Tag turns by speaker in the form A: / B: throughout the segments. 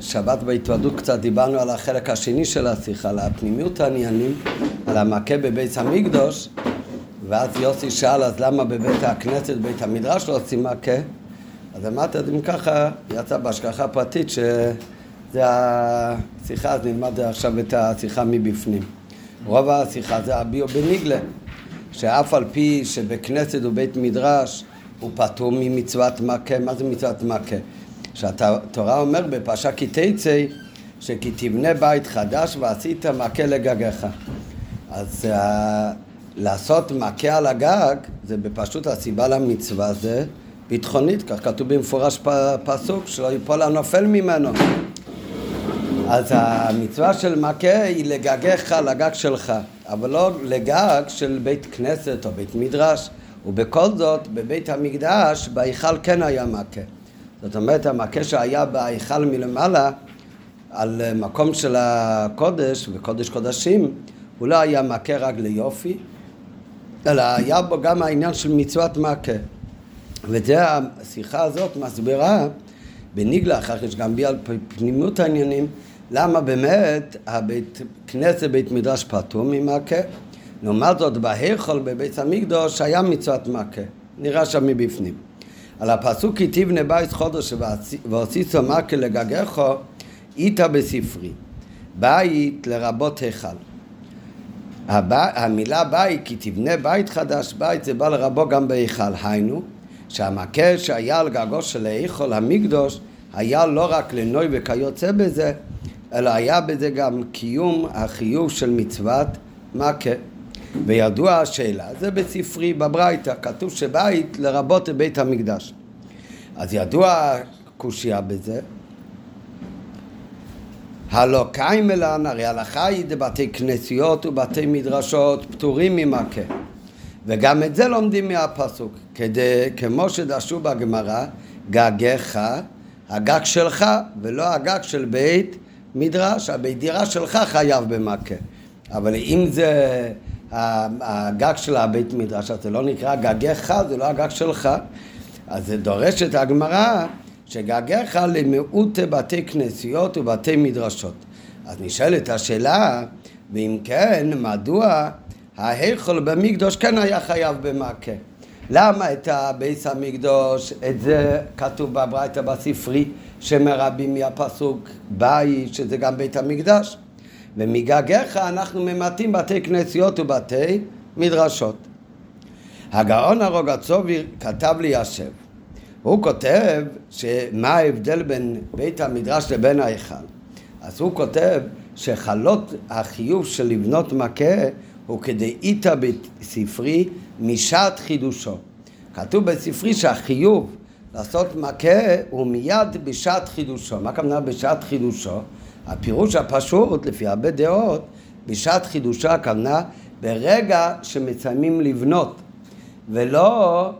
A: בשבת בהתוודות קצת דיברנו על החלק השני של השיחה, על הפנימיות העניינים, על המכה בבית המקדוש, ואז יוסי שאל, אז למה בבית הכנסת, בבית המדרש לא עושים מכה? אז אמרת, אם ככה, יצא בהשגחה פרטית שזה השיחה, אז נלמד עכשיו את השיחה מבפנים. רוב השיחה זה הביו בניגלה, שאף על פי שבכנסת ובית מדרש הוא פטור ממצוות מכה, מה זה מצוות מכה? שהתורה אומר בפרשה כי תצא שכי תבנה בית חדש ועשית מכה לגגיך. אז uh, לעשות מכה על הגג זה בפשוט הסיבה למצווה זה ביטחונית, כך כתוב במפורש פסוק שלא ייפול הנופל ממנו. אז המצווה של מכה היא לגגיך לגג שלך, אבל לא לגג של בית כנסת או בית מדרש. ובכל זאת, בבית המקדש, בהיכל כן היה מכה. זאת אומרת, המכה שהיה בהיכל מלמעלה, על מקום של הקודש וקודש קודשים, הוא לא היה מכה רק ליופי, אלא היה בו גם העניין של מצוות מכה. וזה השיחה הזאת מסבירה בניגלה, אחר כך יש גם בי על פנימות העניינים, למה באמת הבית כנסת, בית מדרש פטור ממכה, לעומת זאת בהיכל בבית המקדוש היה מצוות מכה, נראה שם מבפנים. על הפסוק כי תבנה בית חודש והוסיסו מכה לגגךו, איתה בספרי. בית לרבות היכל. המילה בית, כי תבנה בית חדש, בית זה בא לרבו גם בהיכל. היינו, שהמכה שהיה על גגו של ההיכל המקדוש היה לא רק לנוי וכיוצא בזה, אלא היה בזה גם קיום החיוב של מצוות מכה. וידוע השאלה, זה בספרי בברייתא, כתוב שבית לרבות בית המקדש. אז ידוע קושייה בזה. הלא קיימלן, הרי הלכה היא דבתי כנסיות ובתי מדרשות פטורים ממכה. וגם את זה לומדים מהפסוק, כדי, כמו שדרשו בגמרא, גגיך, הגג שלך ולא הגג של בית מדרש, הבית דירה שלך חייב במכה. אבל אם זה הגג של הבית מדרש, זה לא נקרא גגיך, זה לא הגג שלך. אז זה דורש את הגמרא שגגיך למיעוט בתי כנסיות ובתי מדרשות. אז נשאלת השאלה, ואם כן, מדוע ההיכל במקדוש כן היה חייב במכה? למה את הביס המקדוש, את זה כתוב בברייתא בספרי, שמרבים מהפסוק בית, שזה גם בית המקדש? ומגגיך אנחנו ממעטים בתי כנסיות ובתי מדרשות. הגאון הרוגצובי כתב לי ישב. הוא כותב שמה ההבדל בין בית המדרש לבין ההיכל. אז הוא כותב שחלות החיוב של לבנות מכה הוא כדאיתא בספרי משעת חידושו. כתוב בספרי שהחיוב לעשות מכה הוא מיד בשעת חידושו. מה הכוונה בשעת חידושו? הפירוש הפשוט, לפי הרבה דעות, בשעת חידושה הכוונה ברגע שמסיימים לבנות, ולא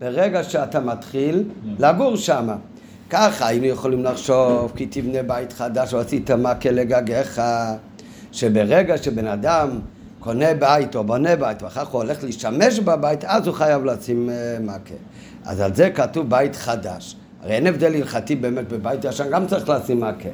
A: ברגע שאתה מתחיל לגור שם. ככה היינו יכולים לחשוב, כי תבנה בית חדש ועשית מכה לגגיך, שברגע שבן אדם קונה בית או בונה בית ואחר כך הוא הולך להשתמש בבית, אז הוא חייב לשים אה, מכה. אז על זה כתוב בית חדש. הרי אין הבדל הלכתי באמת בבית ישן, גם צריך לשים מכה.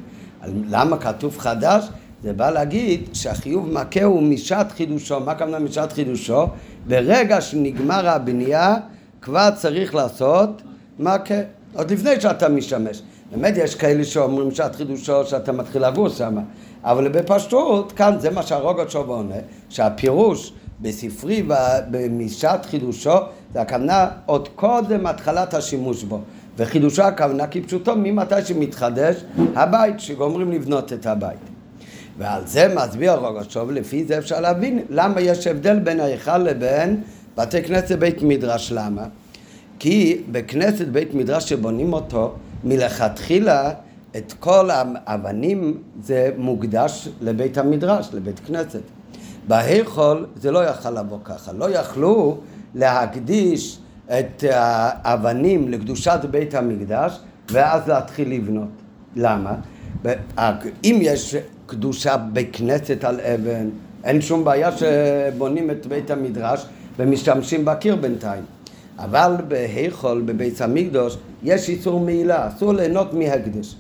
A: למה כתוב חדש? זה בא להגיד שהחיוב מכה הוא משעת חידושו. מה הכוונה משעת חידושו? ברגע שנגמר הבנייה כבר צריך לעשות מכה. עוד לפני שאתה משתמש. באמת יש כאלה שאומרים שעת חידושו שאתה מתחיל לגור שם. אבל בפשטות, כאן זה מה שהרוגות שוב עונה, שהפירוש בספרי ומשעת חידושו זה הכוונה עוד קודם התחלת השימוש בו. וחידושו הכוונה כפשוטו ממתי שמתחדש הבית, שגומרים לבנות את הבית. ועל זה מסביר רוגושוב, לפי זה אפשר להבין למה יש הבדל בין ההיכל לבין בתי כנסת בית מדרש. למה? כי בכנסת בית מדרש שבונים אותו, מלכתחילה את כל האבנים זה מוקדש לבית המדרש, לבית כנסת. בהיכל זה לא יכל לבוא ככה, לא יכלו להקדיש את האבנים לקדושת בית המקדש ואז להתחיל לבנות. למה? אם יש קדושה בכנסת על אבן, אין שום בעיה שבונים את בית המדרש ומשתמשים בקיר בינתיים. אבל בהיכול, בבית המקדוש, יש איסור מעילה, אסור ליהנות מהקדש.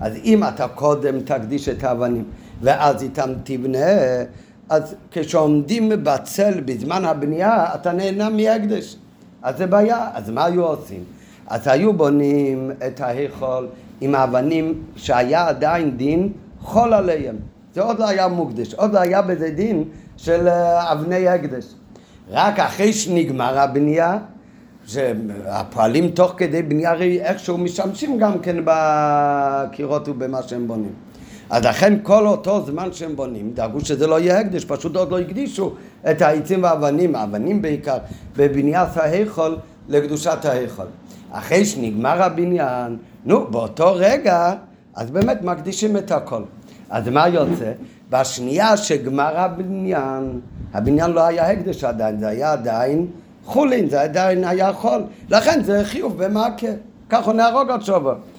A: אז אם אתה קודם תקדיש את האבנים ואז איתם תבנה, אז כשעומדים בצל בזמן הבנייה אתה נהנה מהקדש. אז זה בעיה, אז מה היו עושים? אז היו בונים את ההיכול עם האבנים שהיה עדיין דין חול עליהם. זה עוד לא היה מוקדש, עוד לא היה בזה דין של אה, אבני הקדש. רק אחרי שנגמר הבנייה, שהפועלים תוך כדי בנייה איכשהו משמשים גם כן בקירות ובמה שהם בונים. אז לכן כל אותו זמן שהם בונים, דאגו שזה לא יהיה הקדש, פשוט עוד לא הקדישו את העצים והאבנים, האבנים בעיקר, בבניית ההיכול לקדושת ההיכול. אחרי שנגמר הבניין, נו, באותו רגע, אז באמת מקדישים את הכל. אז מה יוצא? בשנייה שגמר הבניין, הבניין לא היה הקדש עדיין, זה היה עדיין חולין, זה עדיין היה חול. לכן זה חיוב במכה. ככה נהרוג עכשיו. כשבונים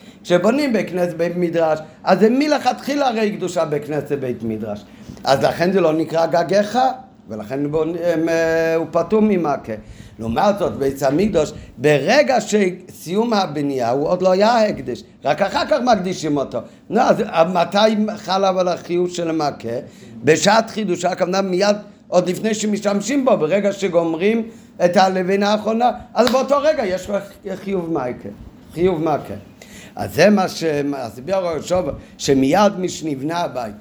A: בכנסת בית מדרש, אז זה מלכתחילה הרי קדושה בכנסת בית מדרש. אז לכן זה לא נקרא גגיך, ולכן בוא, אה, הוא פטור ממכה. לעומת זאת, בית המקדוש, ברגע שסיום הבנייה הוא עוד לא היה הקדש, רק אחר כך מקדישים אותו. נו, אז מתי חל אבל החיוב של מכה? בשעת חידוש, הכוונה מיד, עוד לפני שמשתמשים בו, ברגע שגומרים את הלבנה האחרונה, אז באותו רגע יש חיוב מכה. חיוב מכה. אז זה מה שמסביר הרשוב, שמיד משנבנה הבית,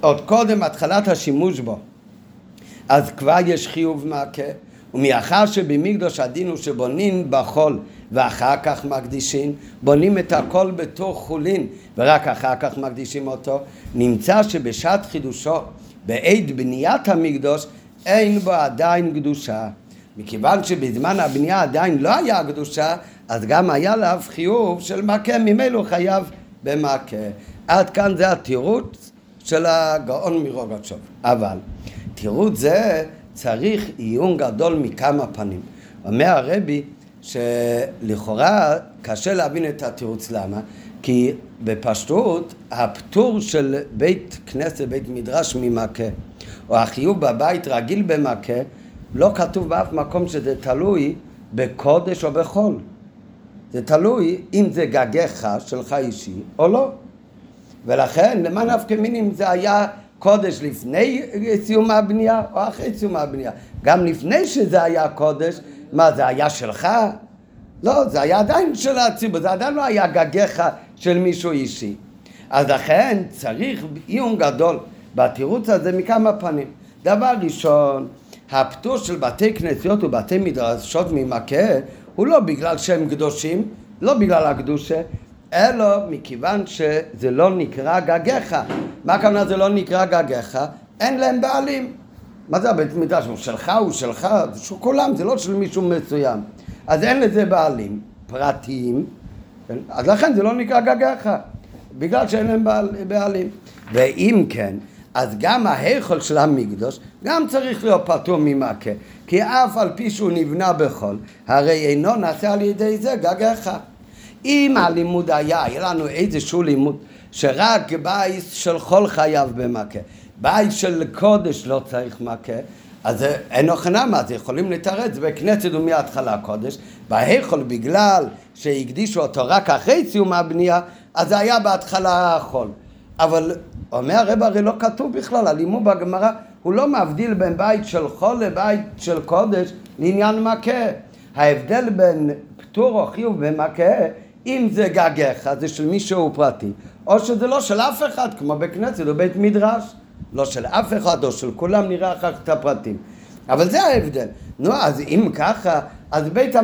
A: עוד קודם התחלת השימוש בו, אז כבר יש חיוב מכה, ומאחר שבמקדוש הדין הוא שבונים בחול ואחר כך מקדישים, בונים את הכל בתור חולין ורק אחר כך מקדישים אותו, נמצא שבשעת חידושו, בעת בניית המקדוש, אין בו עדיין קדושה. מכיוון שבזמן הבנייה עדיין לא היה קדושה, אז גם היה עליו חיוב של מכה, ממילא חייב במכה. עד כאן זה התירוץ של הגאון מרוגצ'וב. אבל תירוץ זה צריך עיון גדול מכמה פנים. אומר הרבי שלכאורה קשה להבין את התירוץ למה? כי בפשטות הפטור של בית כנסת, בית מדרש ממכה, או החיוב בבית רגיל במכה, לא כתוב באף מקום שזה תלוי בקודש או בחול. זה תלוי אם זה גגיך שלך אישי או לא. ולכן למה נפקא מינים זה היה קודש לפני סיום הבנייה או אחרי סיום הבנייה. גם לפני שזה היה קודש, מה זה היה שלך? לא, זה היה עדיין של הציבור, זה עדיין לא היה גגיך של מישהו אישי. אז לכן צריך עיון גדול בתירוץ הזה מכמה פנים. דבר ראשון, הפטור של בתי כנסיות ובתי מדרשות ממכה הוא לא בגלל שהם קדושים, לא בגלל הקדושה, אלא מכיוון שזה לא נקרא גגיך. מה הכוונה זה לא נקרא גגיך? אין להם בעלים. מה זה הבית מדרש? הוא שלך, הוא שלך, זה של כולם, זה לא של מישהו מסוים. אז אין לזה בעלים פרטיים? אז לכן זה לא נקרא גגיך, בגלל שאין להם בעל, בעלים. ואם כן, אז גם ההיכל של המקדוש גם צריך להיות פטור ממכה, כי אף על פי שהוא נבנה בחול, הרי אינו נעשה על ידי זה גגיך. אם הלימוד היה, היה לנו איזשהו לימוד שרק בית של חול חייב במכה, בית של קודש לא צריך מכה, אז אין הוכנה מה זה, יכולים לתרץ בכנסת ומההתחלה קודש, בהיכול בגלל שהקדישו אותו רק אחרי סיום הבנייה, אז זה היה בהתחלה החול. אבל אומר הרב הרי לא כתוב בכלל, הלימוד בגמרא הוא לא מבדיל בין בית של חול לבית של קודש לעניין מכה. ההבדל בין פטור או חיוב במכה אם זה גגיך, זה של מישהו פרטי, או שזה לא של אף אחד, כמו בכנסת או בית מדרש. לא של אף אחד או של כולם, נראה אחר כך את הפרטים. אבל זה ההבדל. נו, אז אם ככה, אז בית,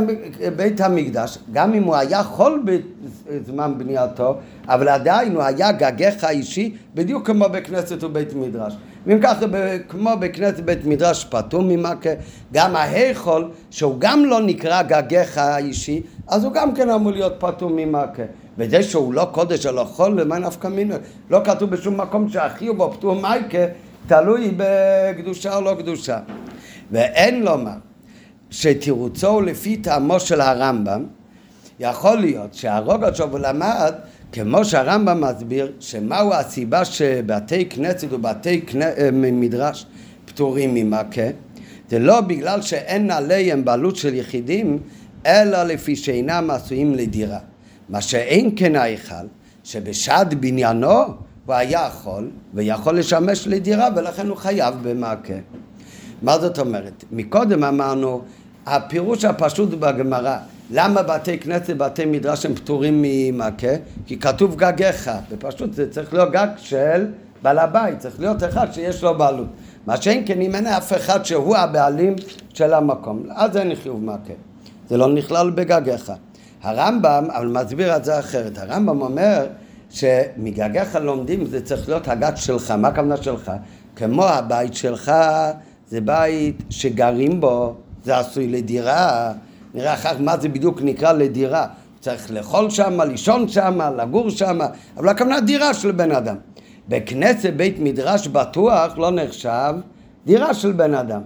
A: בית המקדש, גם אם הוא היה חול בזמן בנייתו, אבל עדיין הוא היה גגיך אישי, בדיוק כמו בכנסת ובית מדרש. ואם ככה, כמו בכנסת ובית מדרש פטור ממכה, גם ההיכול, שהוא גם לא נקרא גגיך האישי, אז הוא גם כן אמור להיות פטור ממכה. וזה שהוא לא קודש אלא חול, למה נפקא מינו? לא כתוב בשום מקום שהחיוב או פטור מייקה תלוי בקדושה או לא קדושה. ואין לומר שתירוצו הוא לפי טעמו של הרמב"ם, יכול להיות שהרוגצ'וב למד, כמו שהרמב"ם מסביר, שמהו הסיבה שבתי כנסת ובתי אה, מדרש פטורים ממכה, זה לא בגלל שאין עליהם בעלות של יחידים, אלא לפי שאינם עשויים לדירה. מה שאין כן ההיכל, שבשעת בניינו הוא היה יכול, ויכול לשמש לדירה, ולכן הוא חייב במעקה. מה זאת אומרת? מקודם אמרנו, הפירוש הפשוט בגמרא, למה בתי כנסת ובתי מדרש הם פטורים ממעקה? כי כתוב גגיך, ופשוט זה צריך להיות גג של בעל הבית, צריך להיות אחד שיש לו בעלות. מה שאין כן אם אין אף אחד שהוא הבעלים של המקום, אז אין חיוב מעקה. זה לא נכלל בגגיך. הרמב"ם, אבל מסביר את זה אחרת, הרמב"ם אומר שמגגיך לומדים זה צריך להיות הגג שלך, מה הכוונה שלך? כמו הבית שלך זה בית שגרים בו, זה עשוי לדירה, נראה אחר מה זה בדיוק נקרא לדירה. צריך לאכול שם, לישון שם, לגור שם, אבל הכוונה דירה של בן אדם. בכנסת בית מדרש בטוח לא נחשב דירה של בן אדם.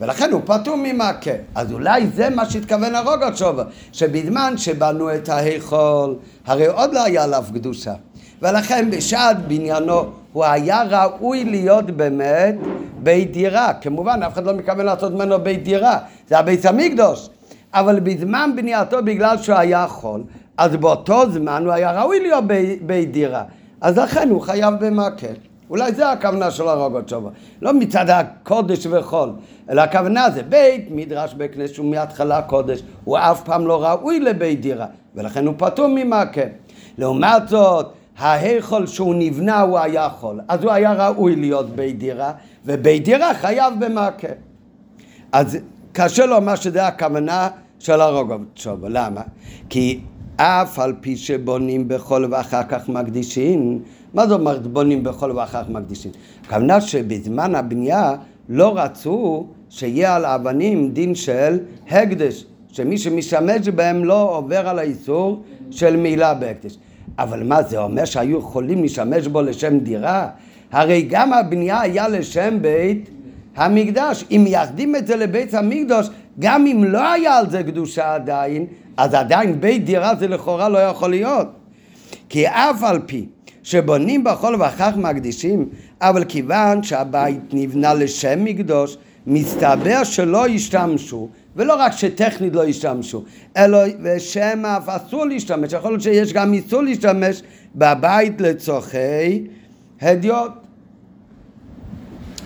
A: ולכן הוא פטור ממכה. אז אולי זה מה שהתכוון הרוגוצ'וב, שבזמן שבנו את ההיכול, הרי עוד לא היה עליו קדושה. ולכן בשעת בניינו הוא היה ראוי להיות באמת בית דירה. כמובן, אף אחד לא מתכוון לעשות ממנו בית דירה, זה הבית המקדוש. אבל בזמן בנייתו, בגלל שהוא היה חול, אז באותו זמן הוא היה ראוי להיות בית דירה. אז לכן הוא חייב במכה. אולי זה הכוונה של הרוגות שובה. לא מצד הקודש וחול, אלא הכוונה זה בית מדרש בכנסת שהוא מההתחלה קודש, הוא אף פעם לא ראוי לבית דירה, ולכן הוא פטור ממכה. לעומת זאת, ההיכול שהוא נבנה הוא היה חול, אז הוא היה ראוי להיות בית דירה, ובית דירה חייב במכה. אז קשה לומר שזה הכוונה של הרוגות שובה. למה? כי אף על פי שבונים בחול ואחר כך מקדישים, מה זאת אומרת בונים בחול ואחר כך מקדישים? הכוונה שבזמן הבנייה לא רצו שיהיה על האבנים דין של הקדש, שמי שמשתמש בהם לא עובר על האיסור של מילה בהקדש. אבל מה זה אומר שהיו יכולים להשתמש בו לשם דירה? הרי גם הבנייה היה לשם בית המקדש. אם מייחדים את זה לבית המקדש, גם אם לא היה על זה קדושה עדיין, אז עדיין בית דירה זה לכאורה לא יכול להיות. כי אף על פי שבונים בחול ואחר כך מקדישים, אבל כיוון שהבית נבנה לשם מקדוש, מסתבר שלא השתמשו, ולא רק שטכנית לא השתמשו, אלא ושם אף אסור להשתמש, יכול להיות שיש גם איסור להשתמש בבית לצורכי הדיוט.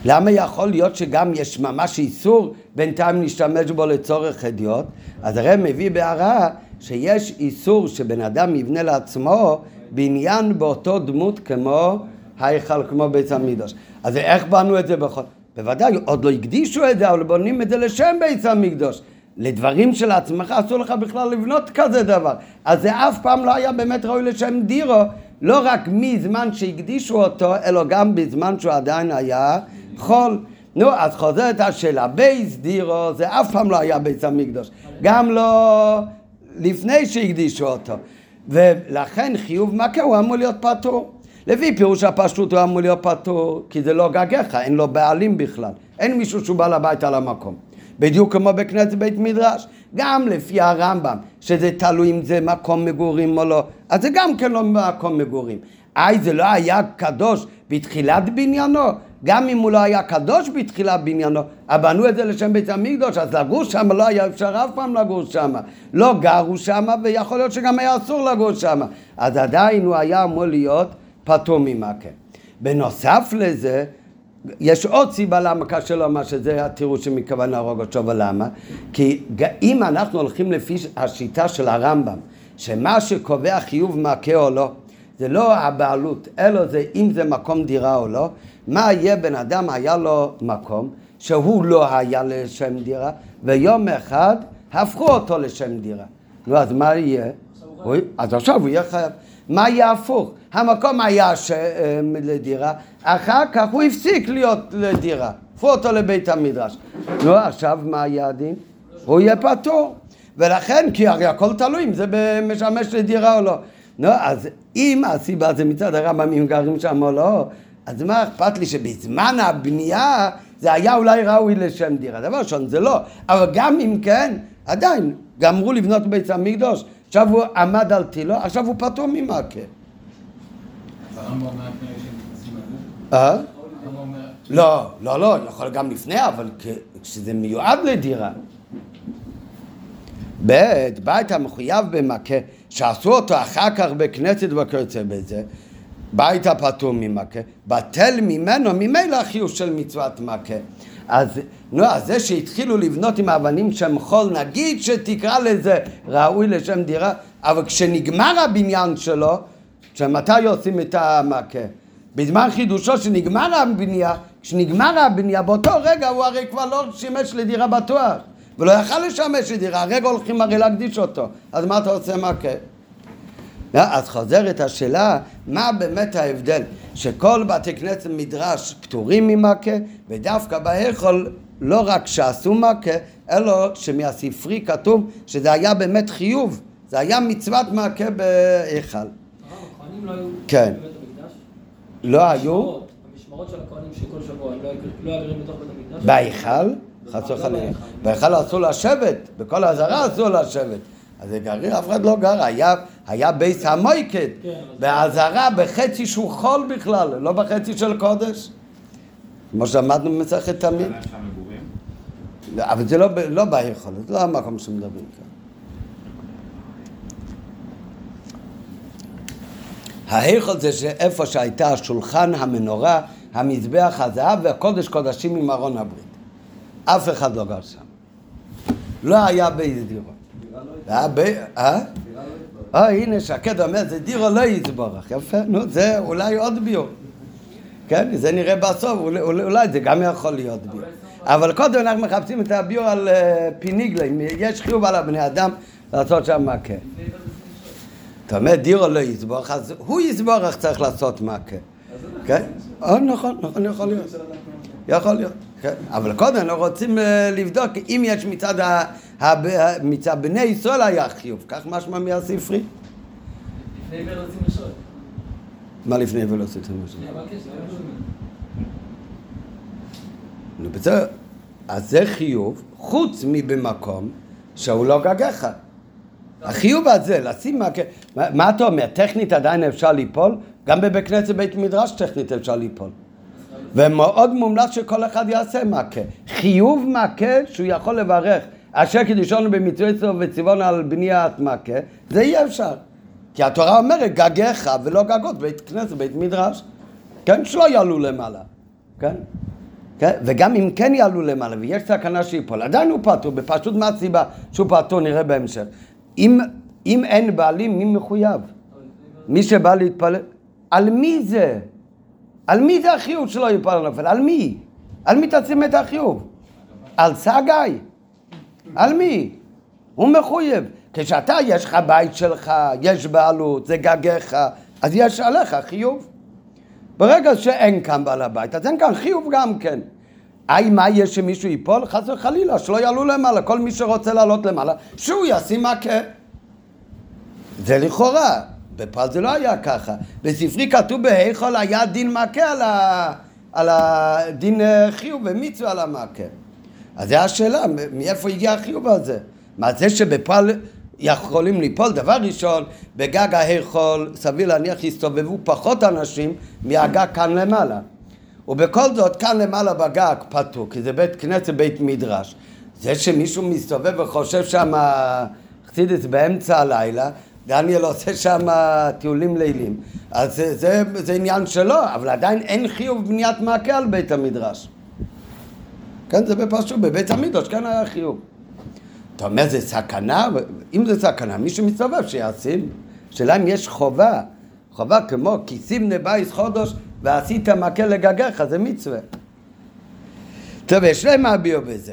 A: למה יכול להיות שגם יש ממש איסור בינתיים להשתמש בו לצורך הדיוט? אז הרי מביא בהערה שיש איסור שבן אדם יבנה לעצמו בניין באותו דמות כמו ההיכל, כמו בית המקדוש. אז איך בנו את זה בכל... בוודאי, עוד לא הקדישו את זה, אבל בונים את זה לשם בית המקדוש. לדברים של עצמך אסור לך בכלל לבנות כזה דבר. אז זה אף פעם לא היה באמת ראוי לשם דירו, לא רק מזמן שהקדישו אותו, אלא גם בזמן שהוא עדיין היה חול. נו, אז חוזרת השאלה, בייס דירו זה אף פעם לא היה בית המקדוש, גם לא לפני שהקדישו אותו. ולכן חיוב מכה הוא אמור להיות פטור. לפי פירוש הפשטות הוא אמור להיות פטור, כי זה לא גגיך, אין לו בעלים בכלל. אין מישהו שהוא בעל הבית על המקום. בדיוק כמו בכנסת בית מדרש. גם לפי הרמב"ם, שזה תלוי אם זה מקום מגורים או לא, אז זה גם כן לא מקום מגורים. אי, זה לא היה קדוש בתחילת בניינו, גם אם הוא לא היה קדוש בתחילת בניינו, בנו את זה לשם בית המקדוש, אז לגור שם לא היה אפשר אף פעם לגור שם. לא גרו שם, ויכול להיות שגם היה אסור לגור שם. אז עדיין הוא היה אמור להיות פטור ממכה. בנוסף לזה, יש עוד סיבה למה קשה לומר שזה התירוץ שמכוון להרוג אותו, ולמה? כי אם אנחנו הולכים לפי השיטה של הרמב"ם, שמה שקובע חיוב מכה או לא, זה לא הבעלות, אלא זה אם זה מקום דירה או לא, מה יהיה בן אדם היה לו מקום שהוא לא היה לשם דירה, ויום אחד הפכו אותו לשם דירה. נו, אז מה יהיה? אז עכשיו הוא יהיה חייב. מה יהיה הפוך? המקום היה ש... אה, לדירה, אחר כך הוא הפסיק להיות לדירה. הפכו אותו לבית המדרש. נו, עכשיו מה יהיה הדין? הוא יהיה פטור. ולכן, כי הרי הכל תלוי אם זה משמש לדירה או לא. נו, אז אם הסיבה זה מצד הרמב"ם אם גרים שם או לא, אז מה אכפת לי שבזמן הבנייה זה היה אולי ראוי לשם דירה. דבר ראשון, זה לא. אבל גם אם כן, עדיין, גמרו לבנות בית המקדוש, עכשיו הוא עמד על תילו, עכשיו הוא פטור ממכה. אה? לא, לא, לא, יכול גם לפני, אבל כשזה מיועד לדירה. ב', בית המחויב במכה שעשו אותו אחר כך בכנסת וכיוצא בזה, בית הפטור ממכה, בטל ממנו ממילא החיוב של מצוות מכה. אז נו, אז זה שהתחילו לבנות עם אבנים שם חול, נגיד שתקרא לזה ראוי לשם דירה, אבל כשנגמר הבניין שלו, שמתי עושים את המכה? בזמן חידושו שנגמר הבנייה, כשנגמר הבנייה, באותו רגע הוא הרי כבר לא שימש לדירה בטוח, ולא יכל לשמש לדירה, הרגע הולכים הרי להקדיש אותו, אז מה אתה עושה מכה? אז חוזרת השאלה, מה באמת ההבדל? שכל בתי כנסת מדרש פטורים ממכה, ודווקא בהיכל לא רק שעשו מכה, אלא שמהספרי כתוב שזה היה באמת חיוב, זה היה מצוות מכה בהיכל.
B: לא
A: כן. לא היו?
B: המשמרות של הכהנים שכל שבוע הם לא היו גרים בתוך בית המקדש?
A: בהיכל? חס וחלילה. בהיכל אסור לשבת, בכל האזהרה אסור לשבת. אז זה גריר, אף אחד לא גר, היה, היה בייס המויקד,
B: כן,
A: באזהרה בחצי שהוא חול בכלל, לא בחצי של קודש. כמו שלמדנו במסכת תמיד.
C: היה להם שם מגורים?
A: לא, אבל זה לא, לא זה לא המקום שמדברים כאן. ההיכל זה שאיפה שהייתה השולחן, המנורה, המזבח, הזהב והקודש קודשים עם ארון הברית. אף אחד לא גר שם. לא היה בייס דירות. היה ב... אה? אה, הנה, שקד אומר, זה דירו לא יסבורך. יפה, נו, זה אולי עוד ביור. כן, זה נראה בסוף, אולי זה גם יכול להיות ביור. אבל קודם אנחנו מחפשים את הביור על אה, פיניגלה, אם יש חיוב על הבני אדם לעשות שם מכה. אתה אומר דירו לא יסבורך, אז הוא יסבורך צריך לעשות מכה. כן? אה, נכון, נכון, יכול להיות. יכול להיות, כן. אבל קודם אנחנו רוצים אה, לבדוק אם יש מצד, בני ישראל היה חיוב, כך משמע מהספרי.
B: לפני עבר רוצים לשאול.
A: מה לפני ולא עשית משהו? נו בסדר, אז זה חיוב, חוץ מבמקום שהוא לא גגך. החיוב הזה, לשים מה, מה, מה אתה אומר, טכנית עדיין אפשר ליפול? גם בבית כנסת בית מדרש טכנית אפשר ליפול. ומאוד מומלץ שכל אחד יעשה מכה. חיוב מכה שהוא יכול לברך אשר קידישונו במצווי צור וציוון על בניית מכה, זה אי אפשר. כי התורה אומרת גגיך ולא גגות בית כנסת, בית מדרש. כן, שלא יעלו למעלה. כן? כן? וגם אם כן יעלו למעלה ויש סכנה שיפול, עדיין הוא פטור, בפשוט מהסיבה שהוא פטור נראה בהמשך. אם, אם אין בעלים, מי מחויב? מי שבא להתפלל. על מי זה? על מי זה החיוב שלא יפול על נופל? על מי? על מי תשים את החיוב? על סגי? על מי? הוא מחויב. כשאתה, יש לך בית שלך, יש בעלות, זה גגיך, אז יש עליך חיוב. ברגע שאין כאן בעל הבית, אז אין כאן חיוב גם כן. היי, מה יש שמישהו ייפול? חס וחלילה, שלא יעלו למעלה. כל מי שרוצה לעלות למעלה, שהוא ישים מכה. זה לכאורה. בפועל זה לא היה ככה. בספרי כתוב בהיכול היה דין מכה על, ה... על הדין אה, חיוב ומצווה על המכה. אז זו השאלה, מאיפה הגיע החיוב הזה? מה זה שבפועל יכולים ליפול? דבר ראשון, בגג ההיכול סביר להניח יסתובבו פחות אנשים מהגג כאן למעלה. ובכל זאת, כאן למעלה בגג פתור, כי זה בית כנסת, בית מדרש. זה שמישהו מסתובב וחושב שם חסידס באמצע הלילה, דניאל עושה שם טיולים לילים. אז זה, זה, זה עניין שלו, אבל עדיין אין חיוב בניית מעקה על בית המדרש. כן, זה בפשוט, בבית המדרש כן היה חיוב. אתה אומר, זה סכנה? אם זה סכנה, מי שמסתובב שישים. שאלה אם יש חובה, חובה כמו כיסים נבייס חודש ועשית מכה לגגיך, זה מצווה. טוב, יש להם מה ביו בזה.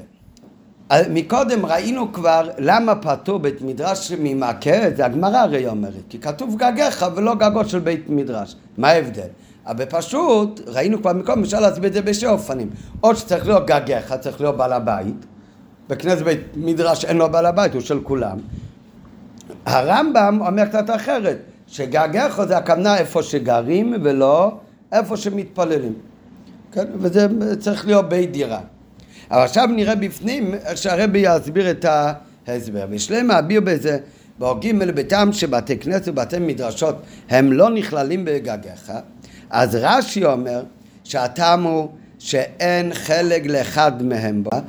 A: מקודם ראינו כבר למה פטור בית מדרש ממכה, זה הגמרא הרי אומרת, כי כתוב גגיך ולא גגות של בית מדרש. מה ההבדל? אבל פשוט, ראינו כבר מקודם, אפשר להסביר את זה בשני אופנים. או שצריך להיות גגיך, צריך להיות בעל הבית. בכנסת בית מדרש אין לו בעל הבית, הוא של כולם. הרמב"ם אומר קצת אחרת, שגגיך זה הכוונה איפה שגרים ולא איפה שמתפללים. כן? וזה צריך להיות בית דירה. אבל עכשיו נראה בפנים איך שהרבי יסביר את ההסבר. ושלם מעביר בזה באור ג' בטעם שבתי כנסת ובתי מדרשות הם לא נכללים בגגיך, אז רש"י אומר שהטעם הוא שאין חלק לאחד מהם בה,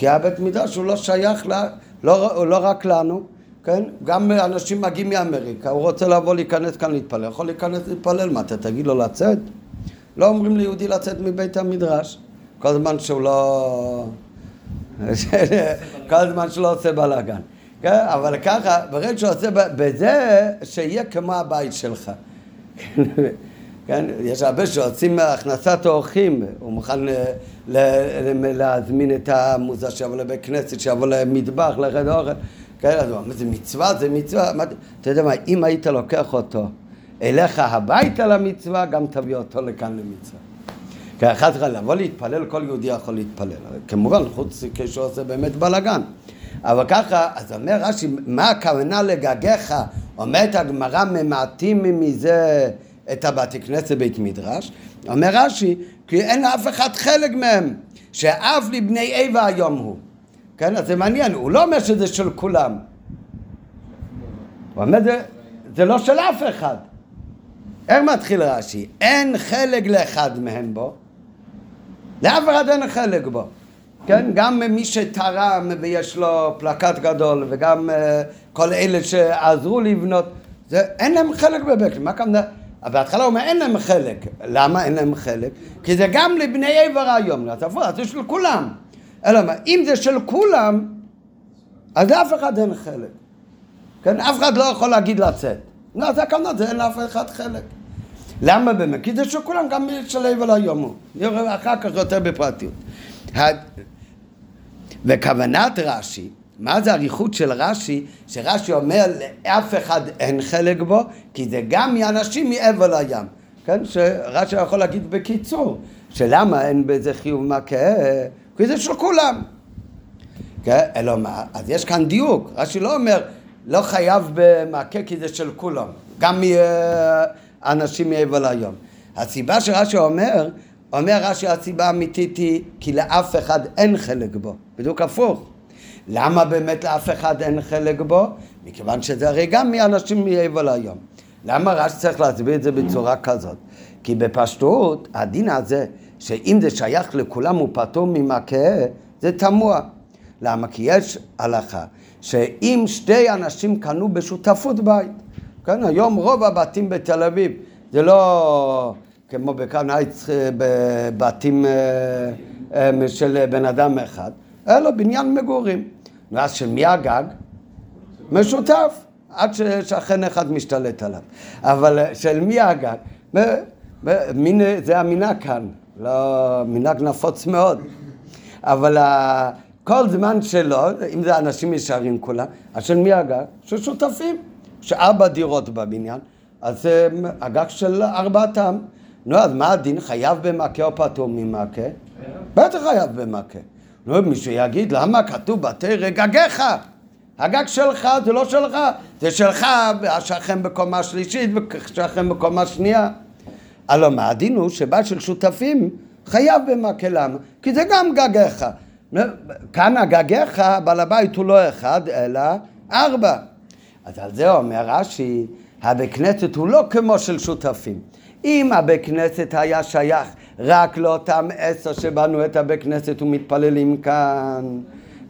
A: כי הבית מדרש הוא לא שייך, לה, לא, לא רק לנו, כן? גם אנשים מגיעים מאמריקה, הוא רוצה לבוא להיכנס כאן להתפלל, יכול להיכנס להתפלל, מה אתה תגיד לו לצאת? לא אומרים ליהודי לצאת מבית המדרש, כל זמן שהוא לא... כל זמן שהוא לא עושה בלאגן. כן? אבל ככה, ברגע שהוא עושה, בזה שיהיה כמו הבית שלך. כן? יש הרבה שעושים הכנסת אורחים, הוא מוכן ל- להזמין את המוזה שיבוא לבית כנסת, שיבוא למטבח, לחדר אוכל. כן, אז הוא אומר, זה מצווה, זה מצווה. אתה יודע מה, אם היית לוקח אותו אליך הביתה למצווה, גם תביא אותו לכאן למצווה. כי אחת וחלילה, לבוא להתפלל, כל יהודי יכול להתפלל. כמובן, חוץ כשהוא עושה באמת בלאגן. אבל ככה, אז אומר רש"י, מה הכוונה לגגיך? אומרת הגמרא, ממעטים מזה את הבתי כנסת בית מדרש. אומר רש"י, כי אין לאף אחד חלק מהם, שאב לבני איבה היום הוא. כן, אז זה מעניין, הוא לא אומר שזה של כולם. הוא אומר, זה, זה לא של אף אחד. איך מתחיל רש"י? אין חלק לאחד מהם בו, לאף אחד אין חלק בו. כן, גם מי שתרם ויש לו פלקט גדול, וגם uh, כל אלה שעזרו לבנות, זה, אין להם חלק בבית, מה כמובן? בהתחלה הוא אומר אין להם חלק, למה אין להם חלק? כי זה גם לבני עבר היום, אז זה של כולם. אלא מה, אם זה של כולם, אז לאף אחד אין חלק. כן, אף אחד לא יכול להגיד לצאת. לא, זה הכוונה, זה אין לאף אחד חלק. למה באמת? כי זה של כולם, גם של עבר היום הוא. אחר כך יותר בפרטיות. וכוונת רש"י, מה זה אריכות של רש"י? שרש"י אומר לאף אחד אין חלק בו, כי זה גם מאנשים מעבר לים. כן? שרש"י יכול להגיד בקיצור, שלמה אין בזה חיוב מכה? כי זה של כולם. כן? אלא מה? אז יש כאן דיוק. רש"י לא אומר, לא חייב במכה כי זה של כולם. גם מאנשים מעבר לים. הסיבה שרש"י אומר, אומר רש"י הסיבה האמיתית היא כי לאף אחד אין חלק בו, בדיוק הפוך. למה באמת לאף אחד אין חלק בו? מכיוון שזה הרי גם מאנשים מעבר היום. למה רש"י צריך להסביר את זה בצורה כזאת? כי בפשטות הדין הזה, שאם זה שייך לכולם הוא פטור ממכה, זה תמוה. למה? כי יש הלכה שאם שתי אנשים קנו בשותפות בית, כן, היום רוב הבתים בתל אביב זה לא כמו בכאן הייץ בבתים אה, אה, של בן אדם אחד, אלא בניין מגורים. ואז של מי הגג? משותף, עד ששכן אחד משתלט עליו. אבל אה, של מי הגג? זה המנהג כאן, לא מנהג נפוץ מאוד. אבל כל זמן שלו, אם זה אנשים ישרים כולם, אז של מי הגג? של שותפים. שארבע דירות בבניין, אז הגג של ארבעתם. נו, אז מה הדין? חייב במכה או פטור ממכה? בטח חייב במכה. נו, מישהו יגיד, למה כתוב בתי רגגיך? הגג שלך זה לא שלך, זה שלך, השכן בקומה שלישית והשכן בקומה שנייה. הלוא מה הדין הוא שבא של שותפים חייב במכה, למה? כי זה גם גגיך. כאן הגגיך, בעל הבית הוא לא אחד, אלא ארבע. אז על זה אומר רש"י, הבית כנסת הוא לא כמו של שותפים. אם הבית כנסת היה שייך רק לאותם עשר שבנו את הבית כנסת ומתפללים כאן,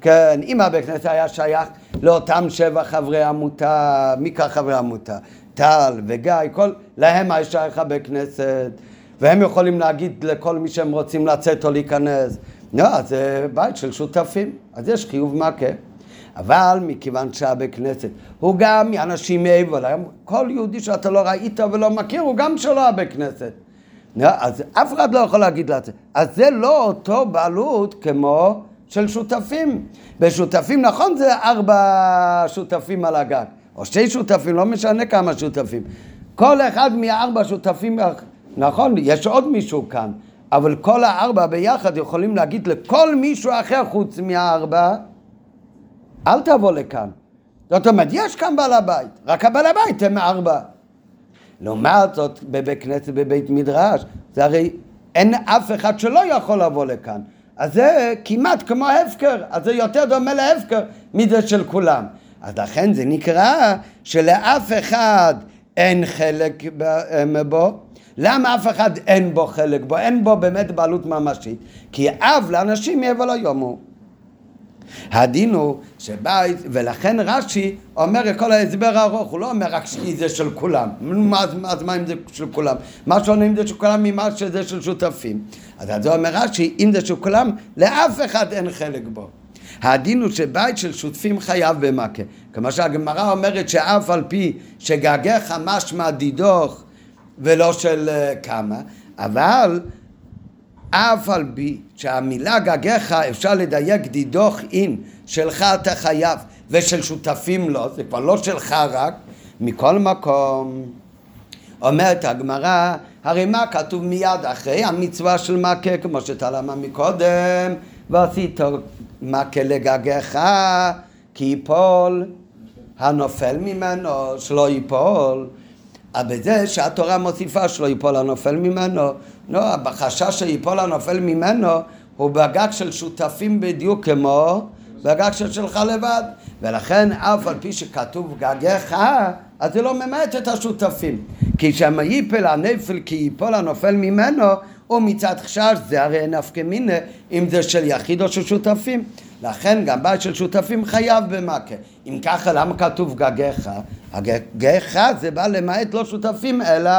A: כן, אם הבית כנסת היה שייך לאותם שבע חברי עמותה, מי כך חברי עמותה? טל וגיא, כל, להם היה שייך הבית כנסת, והם יכולים להגיד לכל מי שהם רוצים לצאת או להיכנס. לא, זה בית של שותפים, אז יש חיוב מכה. אבל מכיוון שהבית כנסת הוא גם מאנשים מעבר, כל יהודי שאתה לא ראית ולא מכיר הוא גם שלו הבית כנסת. אז אף אחד לא יכול להגיד לזה. אז זה לא אותו בעלות כמו של שותפים. בשותפים, נכון זה ארבע שותפים על הגג, או שתי שותפים, לא משנה כמה שותפים. כל אחד מהארבע שותפים, נכון, יש עוד מישהו כאן, אבל כל הארבע ביחד יכולים להגיד לכל מישהו אחר חוץ מהארבע, אל תבוא לכאן. זאת אומרת, יש כאן בעל הבית, רק הבעל הבית הם ארבע. לעומת זאת, בבית כנסת, בבית מדרש, זה הרי אין אף אחד שלא יכול לבוא לכאן. אז זה כמעט כמו הפקר, אז זה יותר דומה להפקר מזה של כולם. אז לכן זה נקרא שלאף אחד אין חלק בו. למה אף אחד אין בו חלק בו? אין בו באמת בעלות ממשית. כי אב לאנשים מעבר ליום הוא. הדין הוא שבית, ולכן רש"י אומר את כל ההסבר הארוך, הוא לא אומר רק כי זה של כולם. מה, אז מה אם זה של כולם? מה שונה אם זה של כולם ממה שזה של שותפים? אז זה אומר רש"י, אם זה של כולם, לאף אחד אין חלק בו. הדין הוא שבית של שותפים חייב במכה. כמו שהגמרא אומרת שאף על פי שגגך משמע דידוך ולא של כמה, אבל אף על פי שהמילה גגך אפשר לדייק דידוך אין שלך אתה חייב ושל שותפים לא, זה כבר לא שלך רק, מכל מקום. אומרת הגמרא, הרי מה כתוב מיד אחרי המצווה של מכה כמו שתלמה מקודם ועשית מכה לגגך כי ייפול הנופל ממנו שלא ייפול אבל בזה שהתורה מוסיפה שלא ייפול הנופל ממנו לא, בחשש שיפול הנופל ממנו הוא בגג של שותפים בדיוק כמו בגג של שלך לבד ולכן אף על פי שכתוב גגך אז זה לא ממעט את השותפים כי שם ייפל הנפל כי ייפול הנופל ממנו ומצד חשש זה הרי נפקא מינה אם זה של יחיד או של שותפים לכן גם בית של שותפים חייב במכה אם ככה למה כתוב גגך? הגגך זה בא למעט לא שותפים אלא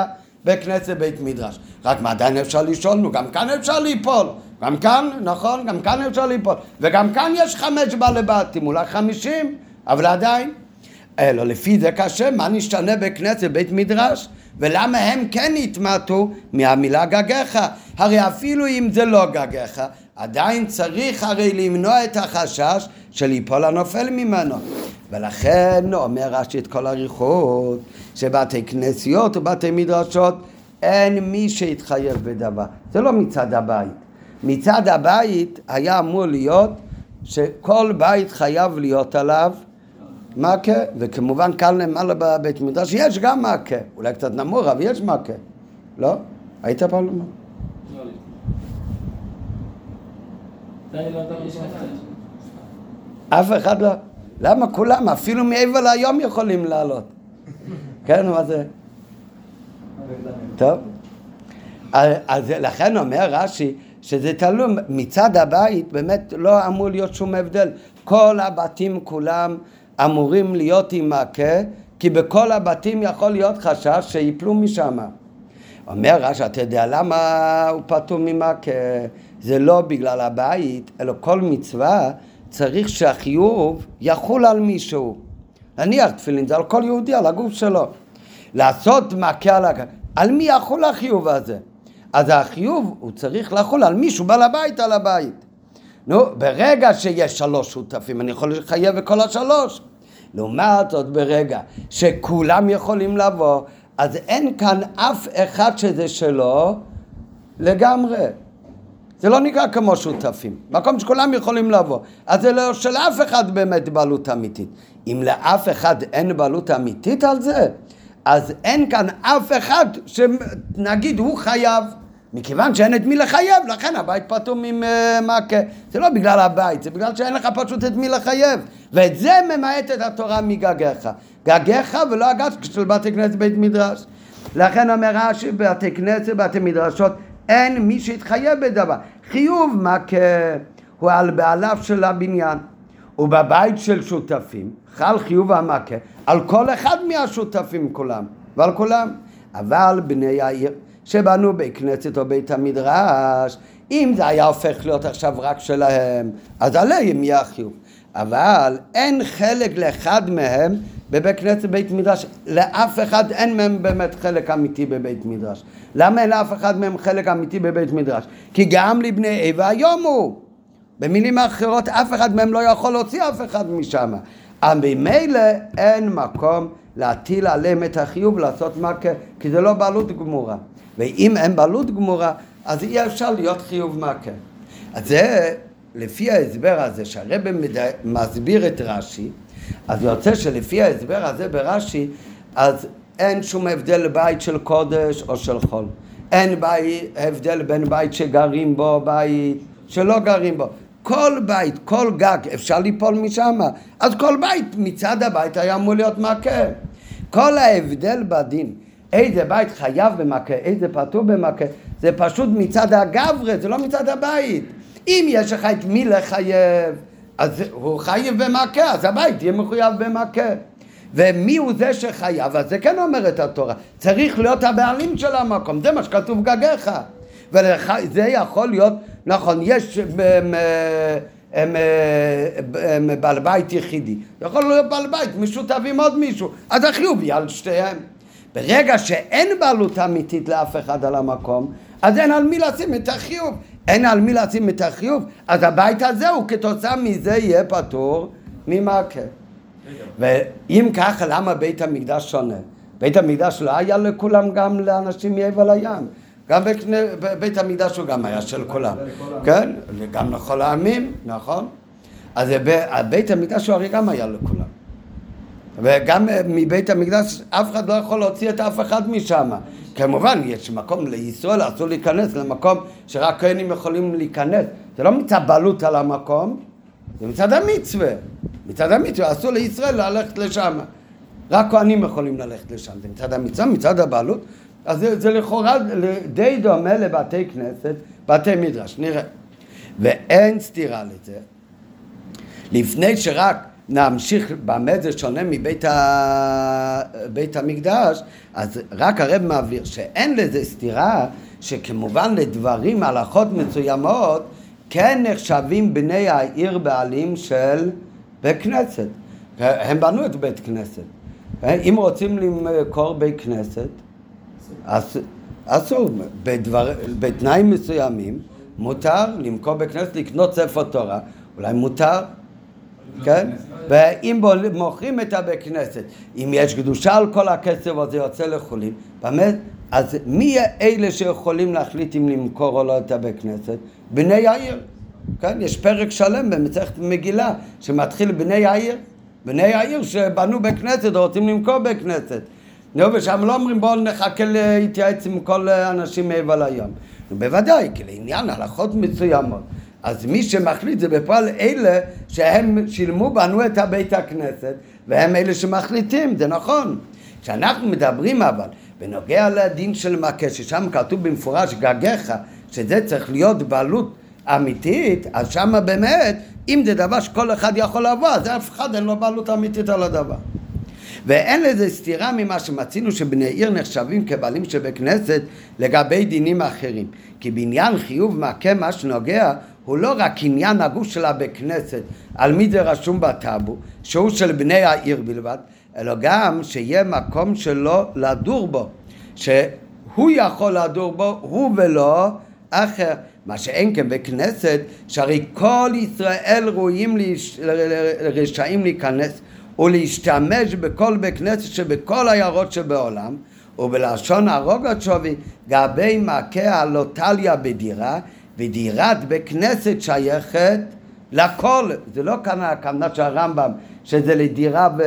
A: בכנסת בית מדרש. רק מה עדיין אפשר לשאול? נו, גם כאן אפשר ליפול. גם כאן, נכון, גם כאן אפשר ליפול. וגם כאן יש חמש בעלי בתים, אולי חמישים, אבל עדיין. אלא לפי זה קשה, מה נשתנה בכנסת בית מדרש? ולמה הם כן התמעטו מהמילה גגיך? הרי אפילו אם זה לא גגיך, עדיין צריך הרי למנוע את החשש של ליפול הנופל ממנו. ולכן אומר רש"י את כל אריכות, שבתי כנסיות ובתי מדרשות אין מי שיתחייב בדבר. זה לא מצד הבית. מצד הבית היה אמור להיות שכל בית חייב להיות עליו מכה, וכמובן כאן למעלה בבית מדרש יש גם מכה, אולי קצת נמוך, אבל יש מכה. לא? היית פעם לומר? אף אחד לא. למה כולם, אפילו מעבר להיום יכולים לעלות? כן, מה זה? טוב. אז לכן אומר רש"י שזה תלוי, מצד הבית באמת לא אמור להיות שום הבדל. כל הבתים כולם אמורים להיות עם מכה, כי בכל הבתים יכול להיות חשש שיפלו משם. אומר רש"י, אתה יודע למה הוא פטור ממכה? זה לא בגלל הבית, אלא כל מצווה צריך שהחיוב יחול על מישהו. נניח תפילין זה על כל יהודי, על הגוף שלו. לעשות מכה על הגוף, על מי יחול החיוב הזה? אז החיוב הוא צריך לחול על מישהו, בעל הבית על הבית. נו, ברגע שיש שלוש שותפים, אני יכול לחייב את כל השלוש. לעומת זאת, ברגע שכולם יכולים לבוא, אז אין כאן אף אחד שזה שלו לגמרי. זה לא נקרא כמו שותפים, מקום שכולם יכולים לבוא. אז זה לא של אף אחד באמת בעלות אמיתית. אם לאף אחד אין בעלות אמיתית על זה, אז אין כאן אף אחד שנגיד הוא חייב. מכיוון שאין את מי לחייב, לכן הבית פטור ממכה. זה לא בגלל הבית, זה בגלל שאין לך פשוט את מי לחייב. ואת זה ממעט את התורה מגגיך. גגיך ולא הגג של בתי כנסת בית מדרש. לכן אומר רש"י, בתי כנסת, בתי מדרשות, אין מי שיתחייב בדבר. חיוב מכה הוא על בעליו של הבניין. ובבית של שותפים חל חיוב המכה על כל אחד מהשותפים כולם ועל כולם. אבל בני העיר שבנו בית כנסת או בית המדרש, אם זה היה הופך להיות עכשיו רק שלהם, אז עליהם החיוב. אבל אין חלק לאחד מהם בבית כנסת ובית מדרש, לאף אחד אין מהם באמת חלק אמיתי בבית מדרש. למה אין לאף אחד מהם חלק אמיתי בבית מדרש? כי גם לבני איבה היום הוא. במילים אחרות, אף אחד מהם לא יכול להוציא אף אחד משם. אבל ממילא אין מקום להטיל עליהם את החיוב לעשות מכה, כי זה לא בעלות גמורה. ואם אין בעלות גמורה, אז אי אפשר להיות חיוב מכה. אז זה, לפי ההסבר הזה, שהרבא מסביר את רש"י, אז יוצא שלפי ההסבר הזה ברש"י, אז אין שום הבדל בית של קודש או של חול. אין בית, הבדל בין בית שגרים בו, בית שלא גרים בו. כל בית, כל גג, אפשר ליפול משם. אז כל בית, מצד הבית היה אמור להיות מכה. כל ההבדל בדין, איזה בית חייב במכה, איזה פטור במכה, זה פשוט מצד הגברה, זה לא מצד הבית. אם יש לך את מי לחייב, אז הוא חייב במכה, אז הבית יהיה מחויב במכה. ומי הוא זה שחייב? אז זה כן אומרת התורה. צריך להיות הבעלים של המקום, זה מה שכתוב גגיך. וזה יכול להיות, נכון, יש בעל בית יחידי, יכול להיות בעל בית משותף עם עוד מישהו, אז החיוב יהיה על שתיהם. ברגע שאין בעלות אמיתית לאף אחד על המקום, אז אין על מי לשים את החיוב. אין על מי לשים את החיוב, אז הבית הזה הוא כתוצאה מזה יהיה פטור ממעקב. ואם ככה, למה בית המקדש שונה? בית המקדש לא היה לכולם גם לאנשים מעבר לים. גם בית המקדש הוא גם היה של כולם. כן, גם לכל העמים, נכון. אז בית המקדש הוא הרי גם היה לכולם. וגם מבית המקדש אף אחד לא יכול להוציא את אף אחד משם. כמובן, יש מקום לישראל, אסור להיכנס למקום שרק כהנים יכולים להיכנס. זה לא מצד בעלות על המקום, זה מצד המצווה. מצד המצווה אסור לישראל ללכת לשם. רק כהנים יכולים ללכת לשם. זה מצד המצווה, מצד הבעלות. אז זה, זה לכאורה די דומה לבתי כנסת, בתי מדרש, נראה. ואין סתירה לזה. לפני שרק נמשיך במה זה שונה מבית ה... בית המקדש, אז רק הרב מעביר שאין לזה סתירה, שכמובן לדברים, הלכות מסוימות, כן נחשבים בני העיר בעלים של בית כנסת. הם בנו את בית כנסת. אם רוצים למכור בית כנסת, אסור. בדבר, בתנאים מסוימים מותר למכור בית כנסת, לקנות ספר תורה, אולי מותר, כן? ואם מוכרים את הבית כנסת, אם יש קדושה על כל הכסף הזה יוצא לחולים, באמת, אז מי אלה שיכולים להחליט אם למכור או לא את הבית כנסת? בני העיר. כן, יש פרק שלם במסכת מגילה שמתחיל בני העיר. בני העיר שבנו בית כנסת רוצים למכור בית כנסת. נו, ושם לא אומרים בואו נחכה להתייעץ עם כל האנשים מעבר לים. בוודאי, כי לעניין הלכות מסוימות. אז מי שמחליט זה בפועל אלה שהם שילמו, בנו את הבית הכנסת, והם אלה שמחליטים, זה נכון. כשאנחנו מדברים אבל בנוגע לדין של מכה, ששם כתוב במפורש גגיך, שזה צריך להיות בעלות אמיתית, אז שמה באמת, אם זה דבר שכל אחד יכול לבוא, אז אף אחד אין לו בעלות אמיתית על הדבר. ואין לזה סתירה ממה שמצינו שבני עיר נחשבים כבעלים של בית כנסת לגבי דינים אחרים. כי בעניין חיוב מכה מה שנוגע הוא לא רק עניין הגוש של הבית כנסת, על מי זה רשום בטאבו, שהוא של בני העיר בלבד, אלא גם שיהיה מקום שלו לדור בו, שהוא יכול לדור בו, הוא ולא אחר. מה שאין כן בכנסת, שהרי כל ישראל ראויים רשאים להיכנס ולהשתמש בכל בית כנסת שבכל העיירות שבעולם, ובלשון הרוגת שווי, גבי מכה הלא טליה בדירה, ודירת בית כנסת שייכת לכל, זה לא כאן הכוונה של הרמב"ם, שזה לדירה ו...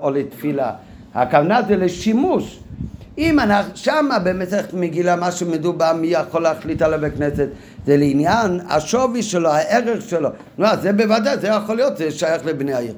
A: או לתפילה, הכוונה זה לשימוש. אם אנחנו שמה במסכת מגילה מה שמדובר מי יכול להחליט על הבית כנסת זה לעניין השווי שלו, הערך שלו. לא, זה בוודאי, זה יכול להיות, זה שייך לבני העיר.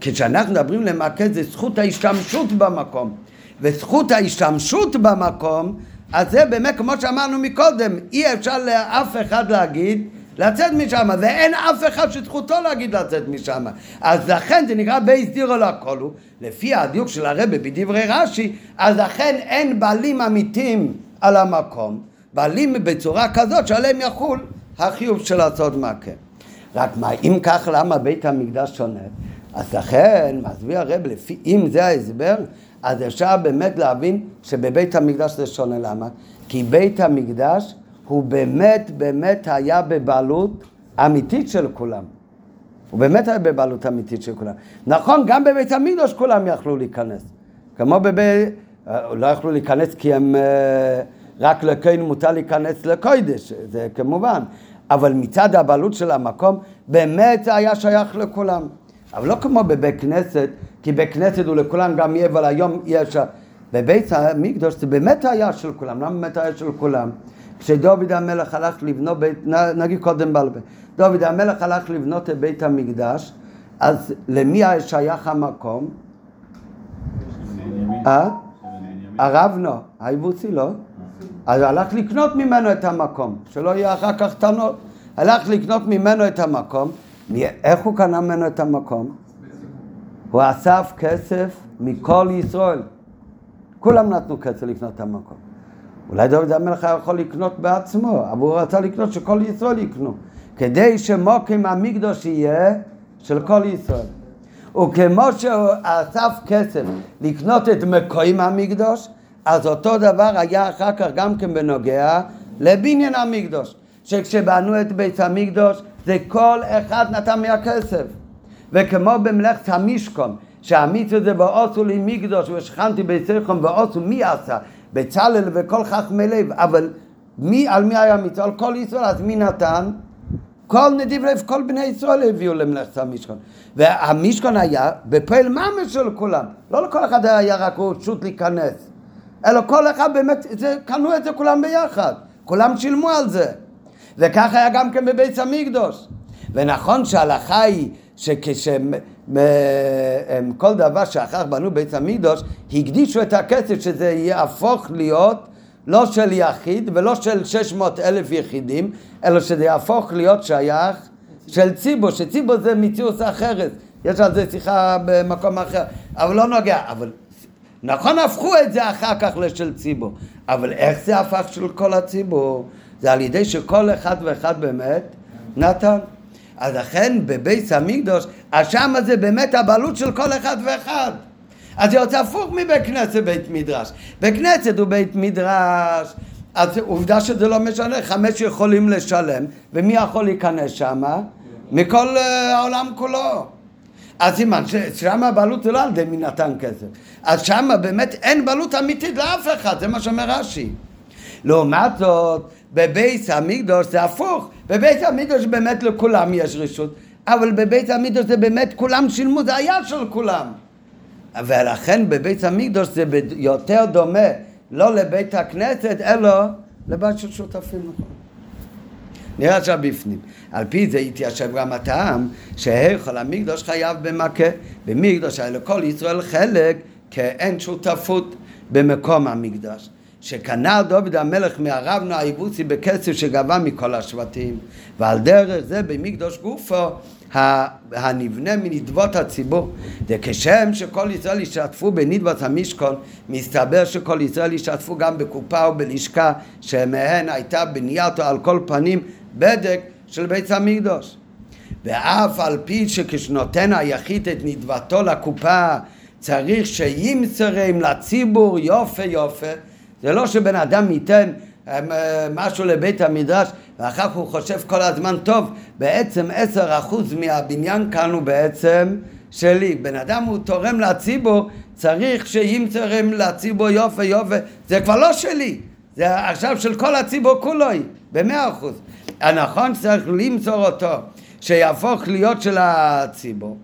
A: כשאנחנו מדברים למעקד זה זכות ההשתמשות במקום. וזכות ההשתמשות במקום, אז זה באמת, כמו שאמרנו מקודם, אי אפשר לאף אחד להגיד לצאת משם, ואין אף אחד שזכותו להגיד לצאת משם. אז לכן זה נקרא בייס דירו לכל הוא, לפי הדיוק של הרבי בדברי רש"י, אז לכן אין בעלים אמיתיים על המקום, בעלים בצורה כזאת שעליהם יחול החיוב של לעשות מכה. רק מה, אם כך, למה בית המקדש שונה? אז לכן, מסביר הרב, לפי, אם זה ההסבר, אז אפשר באמת להבין שבבית המקדש זה שונה. למה? כי בית המקדש הוא באמת, באמת היה בבעלות אמיתית של כולם. הוא באמת היה בבעלות אמיתית של כולם. נכון, גם בבית המקדש כולם יכלו להיכנס. כמו בבית... אה, לא יכלו להיכנס כי הם... אה, רק לכהן מותר להיכנס לקוידש, זה כמובן. אבל מצד הבעלות של המקום, באמת זה היה שייך לכולם. אבל לא כמו בבית כנסת, כי בית כנסת הוא לכולם גם יהיה, אבל היום יש... בבית המקדוש זה באמת היה של כולם, למה באמת היה של כולם? כשדוד המלך הלך לבנות בית, נגיד קודם בלבה, דוד המלך הלך לבנות את בית המקדש, אז למי שייך המקום? אה? הרב נו, היבוסי לא? אז הלך לקנות ממנו את המקום, שלא יהיה אחר כך טענות. הלך לקנות ממנו את המקום, איך הוא קנה ממנו את המקום? הוא אסף כסף מכל ישראל. כולם נתנו כסף לקנות את המקום. אולי דוד המלך היה יכול לקנות בעצמו, אבל הוא רצה לקנות שכל ישראל יקנו. כדי שמוקים המקדוש יהיה של כל ישראל. וכמו שהוא אסף כסף לקנות את מקוים המקדוש, אז אותו דבר היה אחר כך גם כן בנוגע לבניין המקדוש. שכשבנו את בית המקדוש זה כל אחד נתן מהכסף. וכמו במלאכת המשכון, שהמיצו זה ועושו לי מקדוש ושכנתי ביציכם ועושו מי עשה? בצלאל וכל חכמי לב, אבל מי, על מי היה מצווה? על כל ישראל, אז מי נתן? כל נדיב לב, כל בני ישראל הביאו למלאכת המשכון. והמשכון היה בפועל ממש של כולם. לא לכל אחד היה רק רשות להיכנס, אלא כל אחד באמת, זה, קנו את זה כולם ביחד. כולם שילמו על זה. וככה היה גם כן בבית המקדוש. ונכון שההלכה היא שכשכל דבר שאחר כך בנו בית המקדוש, הקדישו את הכסף שזה יהפוך להיות לא של יחיד ולא של 600 אלף יחידים, אלא שזה יהפוך להיות שייך של ציבו, שציבו זה מציאות אחרת. יש על זה שיחה במקום אחר, אבל לא נוגע. אבל נכון הפכו את זה אחר כך לשל ציבו, אבל איך זה הפך של כל הציבור? זה על ידי שכל אחד ואחד באמת נתן. אז לכן בבית המקדוש, השם הזה באמת הבעלות של כל אחד ואחד. אז זה יוצא הפוך מבית כנסת בית מדרש. בית כנסת הוא בית מדרש, אז עובדה שזה לא משנה, חמש יכולים לשלם, ומי יכול להיכנס שם? מכל uh, העולם כולו. אז סימן ששם הבעלות זה לא על ידי מי נתן כסף. אז שם באמת אין בעלות אמיתית לאף אחד, זה מה שאומר רש"י. לעומת זאת, בבית המקדוש זה הפוך. בבית המקדוש באמת לכולם יש רשות, אבל בבית המקדוש זה באמת כולם שילמו, זה היה של כולם. ולכן בבית המקדוש זה יותר דומה לא לבית הכנסת, אלא לבית של שותפים נכון. נראה עכשיו בפנים. על פי זה התיישב גם הטעם שהיכל המקדוש חייב במכה. במקדוש היה לכל ישראל חלק כאין שותפות במקום המקדש. שקנה דוד המלך מהרבנו היבוסי בכסף שגבה מכל השבטים. ועל דרך זה במקדוש גופו הנבנה מנדבות הציבור. וכשם שכל ישראל ישתפו בנדבות המשכון מסתבר שכל ישראל ישתפו גם בקופה ובלשכה שמהן הייתה בנייתו על כל פנים בדק של בית המקדוש. ואף על פי שכשנותן היחיד את נדבתו לקופה צריך שימסרם לציבור יופה יופה זה לא שבן אדם ייתן אה, משהו לבית המדרש ואחר כך הוא חושב כל הזמן, טוב, בעצם עשר אחוז מהבניין כאן הוא בעצם שלי. בן אדם הוא תורם לציבור, צריך שאם תורם לציבור יופי יופי, זה כבר לא שלי, זה עכשיו של כל הציבור כולו, במאה אחוז. הנכון שצריך למסור אותו, שיהפוך להיות של הציבור.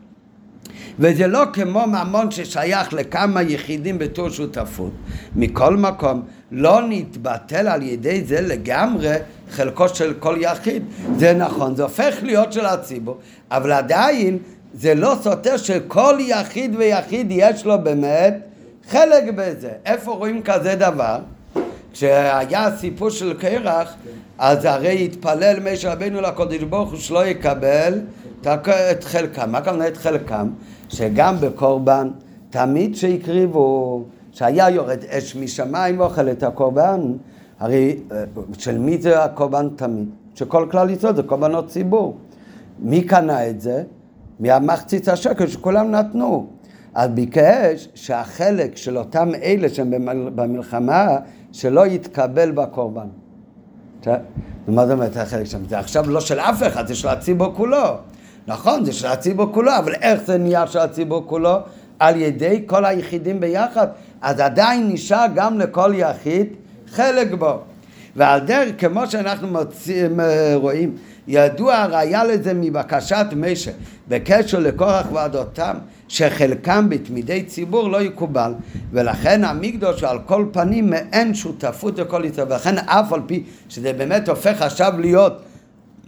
A: וזה לא כמו ממון ששייך לכמה יחידים בתור שותפות. מכל מקום, לא נתבטל על ידי זה לגמרי חלקו של כל יחיד. זה נכון, זה הופך להיות של הציבור, אבל עדיין זה לא סותר שכל יחיד ויחיד יש לו באמת חלק בזה. איפה רואים כזה דבר? כשהיה הסיפור של קרח, אז הרי התפלל משה רבינו לקודש ברוך הוא שלא יקבל את חלקם. מה הכוונה את חלקם? שגם בקורבן, תמיד שהקריבו, שהיה יורד אש משמיים ואוכל את הקורבן, הרי אה, של מי זה הקורבן תמיד? שכל כלל ישראל זה קורבנות ציבור. מי קנה את זה? מהמחצית השקל שכולם נתנו. אז ביקש שהחלק של אותם אלה שהם במלחמה, שלא יתקבל בקורבן. מה זאת אומרת החלק שם? זה עכשיו לא של אף אחד, זה של הציבור כולו. נכון, זה של הציבור כולו, אבל איך זה נהיה של הציבור כולו? על ידי כל היחידים ביחד, אז עדיין נשאר גם לכל יחיד חלק בו. ועל דרך, כמו שאנחנו מוצאים, רואים, ידוע הראיה לזה מבקשת משה בקשר לקורח ועדותם שחלקם בתמידי ציבור לא יקובל ולכן המקדוש על כל פנים מעין שותפות לכל ישראל ולכן אף על פי שזה באמת הופך עכשיו להיות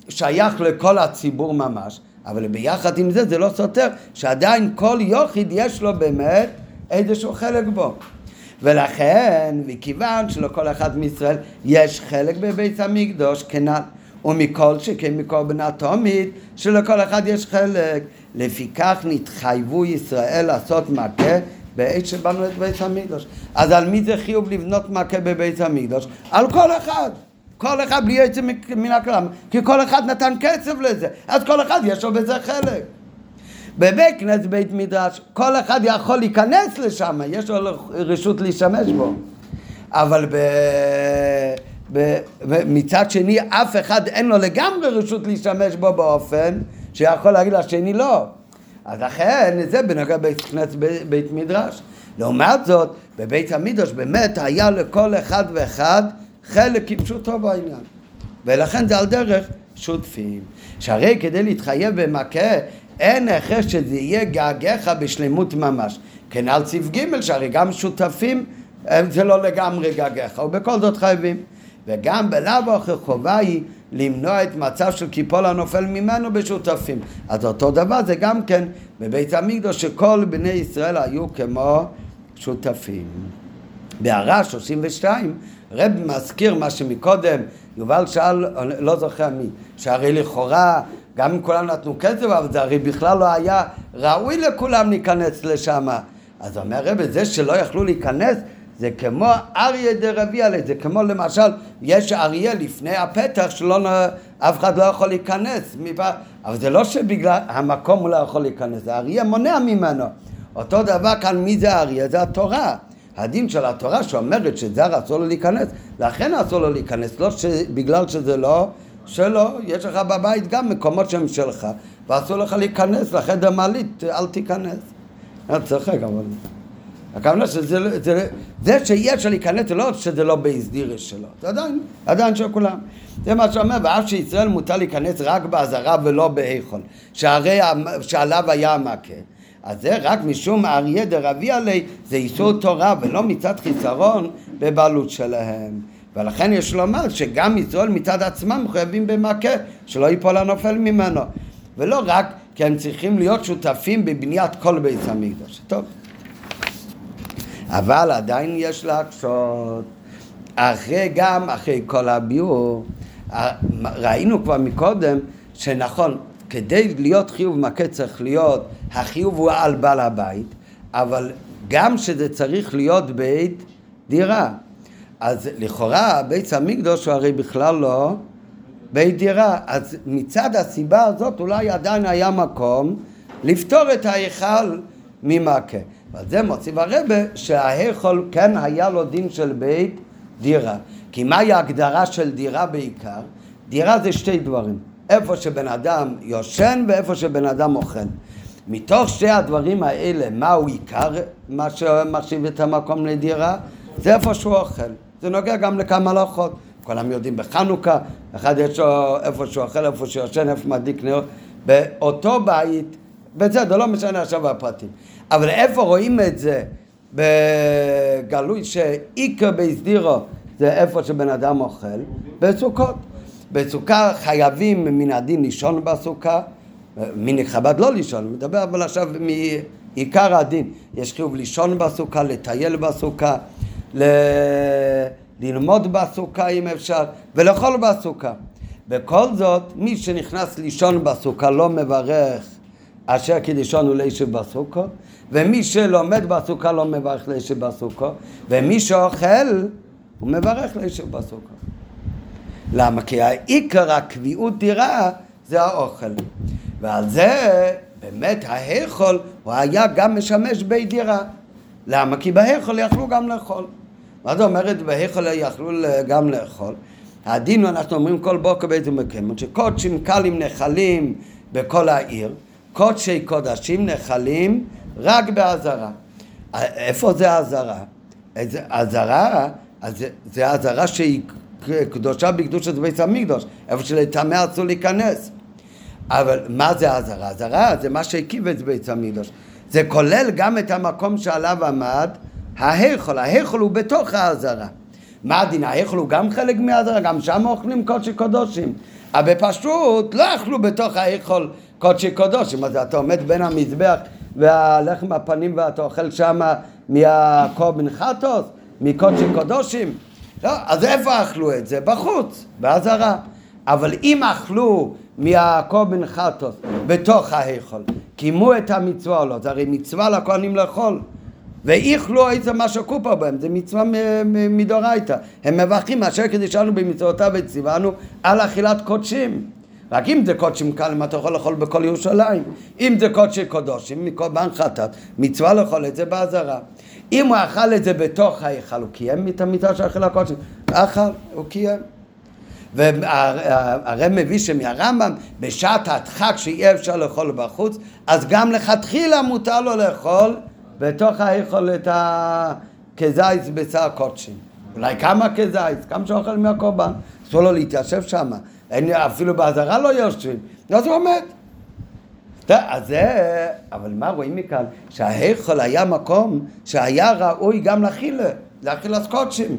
A: שייך לכל הציבור ממש אבל ביחד עם זה זה לא סותר שעדיין כל יוחיד יש לו באמת איזשהו חלק בו. ולכן, וכיוון שלכל אחד מישראל יש חלק בבית המקדוש, כנ"ל. ומכל שכן מכל בן התומית, שלכל אחד יש חלק. לפיכך נתחייבו ישראל לעשות מכה בעת שבנו את בית המקדוש. אז על מי זה חיוב לבנות מכה בבית המקדוש? על כל אחד. כל אחד בלי יוצא מן הכלל, כי כל אחד נתן כסף לזה, אז כל אחד יש לו בזה חלק. בבית כנסת בית מדרש, כל אחד יכול להיכנס לשם, יש לו רשות להשתמש בו. אבל ב... ב... מצד שני, אף אחד אין לו לגמרי רשות להשתמש בו באופן שיכול להגיד לשני לא. אז לכן, זה בנוגע בית כנסת בית מדרש. לעומת זאת, בבית המדרש באמת היה לכל אחד ואחד חלק כפשוטו בעניין. ולכן זה על דרך שותפים. שהרי כדי להתחייב במכה, אין הכרח שזה יהיה געגעך בשלמות ממש. כן על ציב ג' שהרי גם שותפים זה לא לגמרי געגעך, ובכל זאת חייבים. וגם בלאו הכי חובה היא למנוע את מצב של קיפול הנופל ממנו בשותפים. אז אותו דבר זה גם כן בבית המקדוש שכל בני ישראל היו כמו שותפים. בהערה 32 רב מזכיר מה שמקודם יובל שאל, לא זוכר מי, שהרי לכאורה גם אם כולם נתנו כסף אבל זה הרי בכלל לא היה ראוי לכולם להיכנס לשם אז אומר רב זה שלא יכלו להיכנס זה כמו אריה דרבי עלי, זה כמו למשל, יש אריה לפני הפתח שלא, אף אחד לא יכול להיכנס, אבל זה לא שבגלל המקום הוא לא יכול להיכנס, האריה מונע ממנו. אותו דבר כאן, מי זה האריה? זה התורה. הדין של התורה שאומרת שזר אסור לו להיכנס, לכן אסור לו להיכנס, לא בגלל שזה לא שלו, יש לך בבית גם מקומות שהם שלך, ואסור לך להיכנס לחדר מעלית, אל תיכנס. אני צוחק אבל... הכוונה שזה זה, זה שיש להיכנס זה לא שזה לא בהסדירס שלו, זה עדיין, עדיין של כולם. זה מה שאומר, ואף שישראל מותר להיכנס רק באזהרה ולא בהיכול, שהרי שעליו היה המכה. אז זה רק משום אריה דרבי עלי, זה איסור תורה ולא מצד חיסרון בבעלות שלהם. ולכן יש לומר שגם ישראל מצד עצמם מחויבים במכה, שלא ייפול הנופל ממנו. ולא רק כי הם צריכים להיות שותפים בבניית כל בית המקדוש. טוב. אבל עדיין יש להקשות. אחרי גם, אחרי כל הביאור, ראינו כבר מקודם שנכון, כדי להיות חיוב מכה צריך להיות, החיוב הוא על בעל הבית, אבל גם שזה צריך להיות בית דירה. אז לכאורה בית המקדוש הוא הרי בכלל לא בית דירה. אז מצד הסיבה הזאת אולי עדיין היה מקום לפתור את ההיכל ממכה. ועל זה מוסיף הרבה שההיכל כן היה לו דין של בית דירה. כי מהי ההגדרה של דירה בעיקר? דירה זה שתי דברים. איפה שבן אדם יושן ואיפה שבן אדם אוכל. מתוך שתי הדברים האלה, מהו עיקר מה שמחשיב את המקום לדירה? זה איפה שהוא אוכל. זה נוגע גם לכמה הלכות. כולם יודעים בחנוכה, אחד יש לו איפה שהוא אוכל, איפה שהוא יושן, איפה מדליק נר. באותו בית, בסדר, לא משנה עכשיו הפרטים. אבל איפה רואים את זה בגלוי שעיקר בהסדירו זה איפה שבן אדם אוכל? בסוכות. בסוכה חייבים מן הדין לישון בסוכה, מן נכבד לא לישון, מדבר אבל עכשיו מעיקר הדין, יש חיוב לישון בסוכה, לטייל בסוכה, ל... ללמוד בסוכה אם אפשר, ולאכול בסוכה. בכל זאת, מי שנכנס לישון בסוכה לא מברך אשר קידישון הוא לישב בסוכו, ומי שלומד בסוכה לא מברך לישב בסוכו, ומי שאוכל הוא מברך לישב בסוכו. למה? כי העיקר הקביעות דירה זה האוכל. ועל זה באמת ההיכול הוא היה גם משמש בית דירה. למה? כי בהיכול יכלו גם לאכול. מה זאת אומרת בהיכול יכלו גם לאכול? הדין אנחנו אומרים כל בוקר באיזה מקומות שקודשים קלים נחלים בכל העיר קודשי קודשים נחלים רק באזהרה. איפה זה האזהרה? האזהרה, זה האזהרה שהיא קדושה בקדושת בית המקדוש, איפה שלטמא אסור להיכנס. אבל מה זה האזהרה? האזהרה זה מה שהקיב את בית המקדוש. זה כולל גם את המקום שעליו עמד ההיכול, ההיכול הוא בתוך האזהרה. מה הדין? ההיכול הוא גם חלק מהאזהרה, גם שם אוכלים קודשי קודשים. אבל פשוט לא אכלו בתוך ההיכול קודשי קודשים, אז אתה עומד בין המזבח והלחם הפנים ואתה אוכל שם מהקורבן חטוס, מקודשי קודשים. לא, אז איפה אכלו את זה? בחוץ, באזהרה. אבל אם אכלו מהקורבן חטוס בתוך ההיכול, קיימו את המצווה או לא, זה הרי מצווה לכהנים לאכול. ואיכלו איזה מה שקופר בהם, זה מצווה מדאורייתא. הם מברכים אשר קדישנו במצוותיו וציוונו על אכילת קודשים. רק אם זה קודשים קלים אתה יכול לאכול בכל ירושלים. אם זה קודשי קודשים, מקורבן חטאת, מצווה לאכול את זה באזהרה. אם הוא אכל את זה בתוך ההיכל, הוא קיים את המצווה של אכילה קודשים. אכל, הוא קיים. והרי מביא שמהרמב"ם בשעת הדחק שאי אפשר לאכול בחוץ, אז גם לכתחילה מותר לו לאכול בתוך ההיכול את הכזייס בשר קודשים. אולי כמה כזייס, כמה שאוכל מהקורבן, אסור לו להתיישב שם, אפילו באזהרה לא יושבים, אז הוא עומד. אז זה, אבל מה רואים מכאן? שההיכול היה מקום שהיה ראוי גם לאכילה, לאכילת קודשים.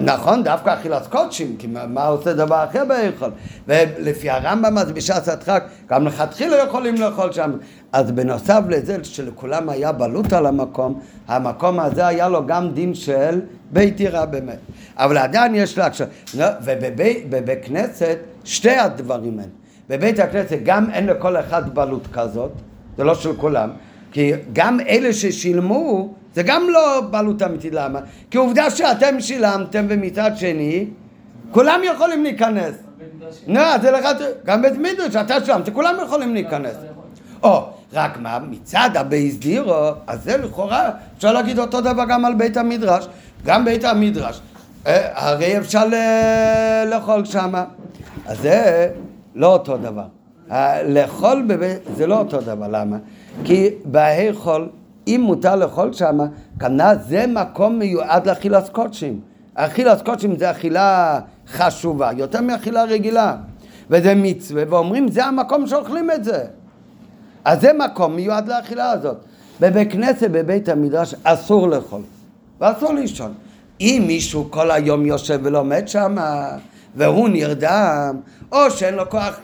A: נכון, דווקא אכילת קודשים, כי מה עושה דבר אחר בהיכול? ולפי הרמב"ם אז בשעת הדחק, גם לכתחילה יכולים לאכול שם. אז בנוסף לזה שלכולם היה בלוט על המקום, המקום הזה היה לו גם דין של בית דירה באמת. אבל עדיין יש לה עכשיו, ובבית כנסת שתי הדברים הם. בבית הכנסת גם אין לכל אחד בלוט כזאת, זה לא של כולם, כי גם אלה ששילמו זה גם לא בעלות אמיתית, למה? כי עובדה שאתם שילמתם ומצד שני כולם יכולים להיכנס. נו, זה לך, גם בית מדרש, אתה שילמת, כולם יכולים להיכנס. או, רק מה, מצד הבייס דירו, אז זה לכאורה, אפשר להגיד אותו דבר גם על בית המדרש. גם בית המדרש, אה, הרי אפשר לאכול שמה. אז זה לא אותו דבר. לאכול בבית, זה לא אותו דבר, למה? כי בהיכול אם מותר לאכול שם, כנראה זה מקום מיועד לאכילת קודשים. אכילת קודשים זה אכילה חשובה, יותר מאכילה רגילה. וזה מצווה, ואומרים זה המקום שאוכלים את זה. אז זה מקום מיועד לאכילה הזאת. בבית כנסת, בבית המדרש, אסור לאכול, ואסור לישון. אם מישהו כל היום יושב ולומד שם, והוא נרדם, או שאין לו כוח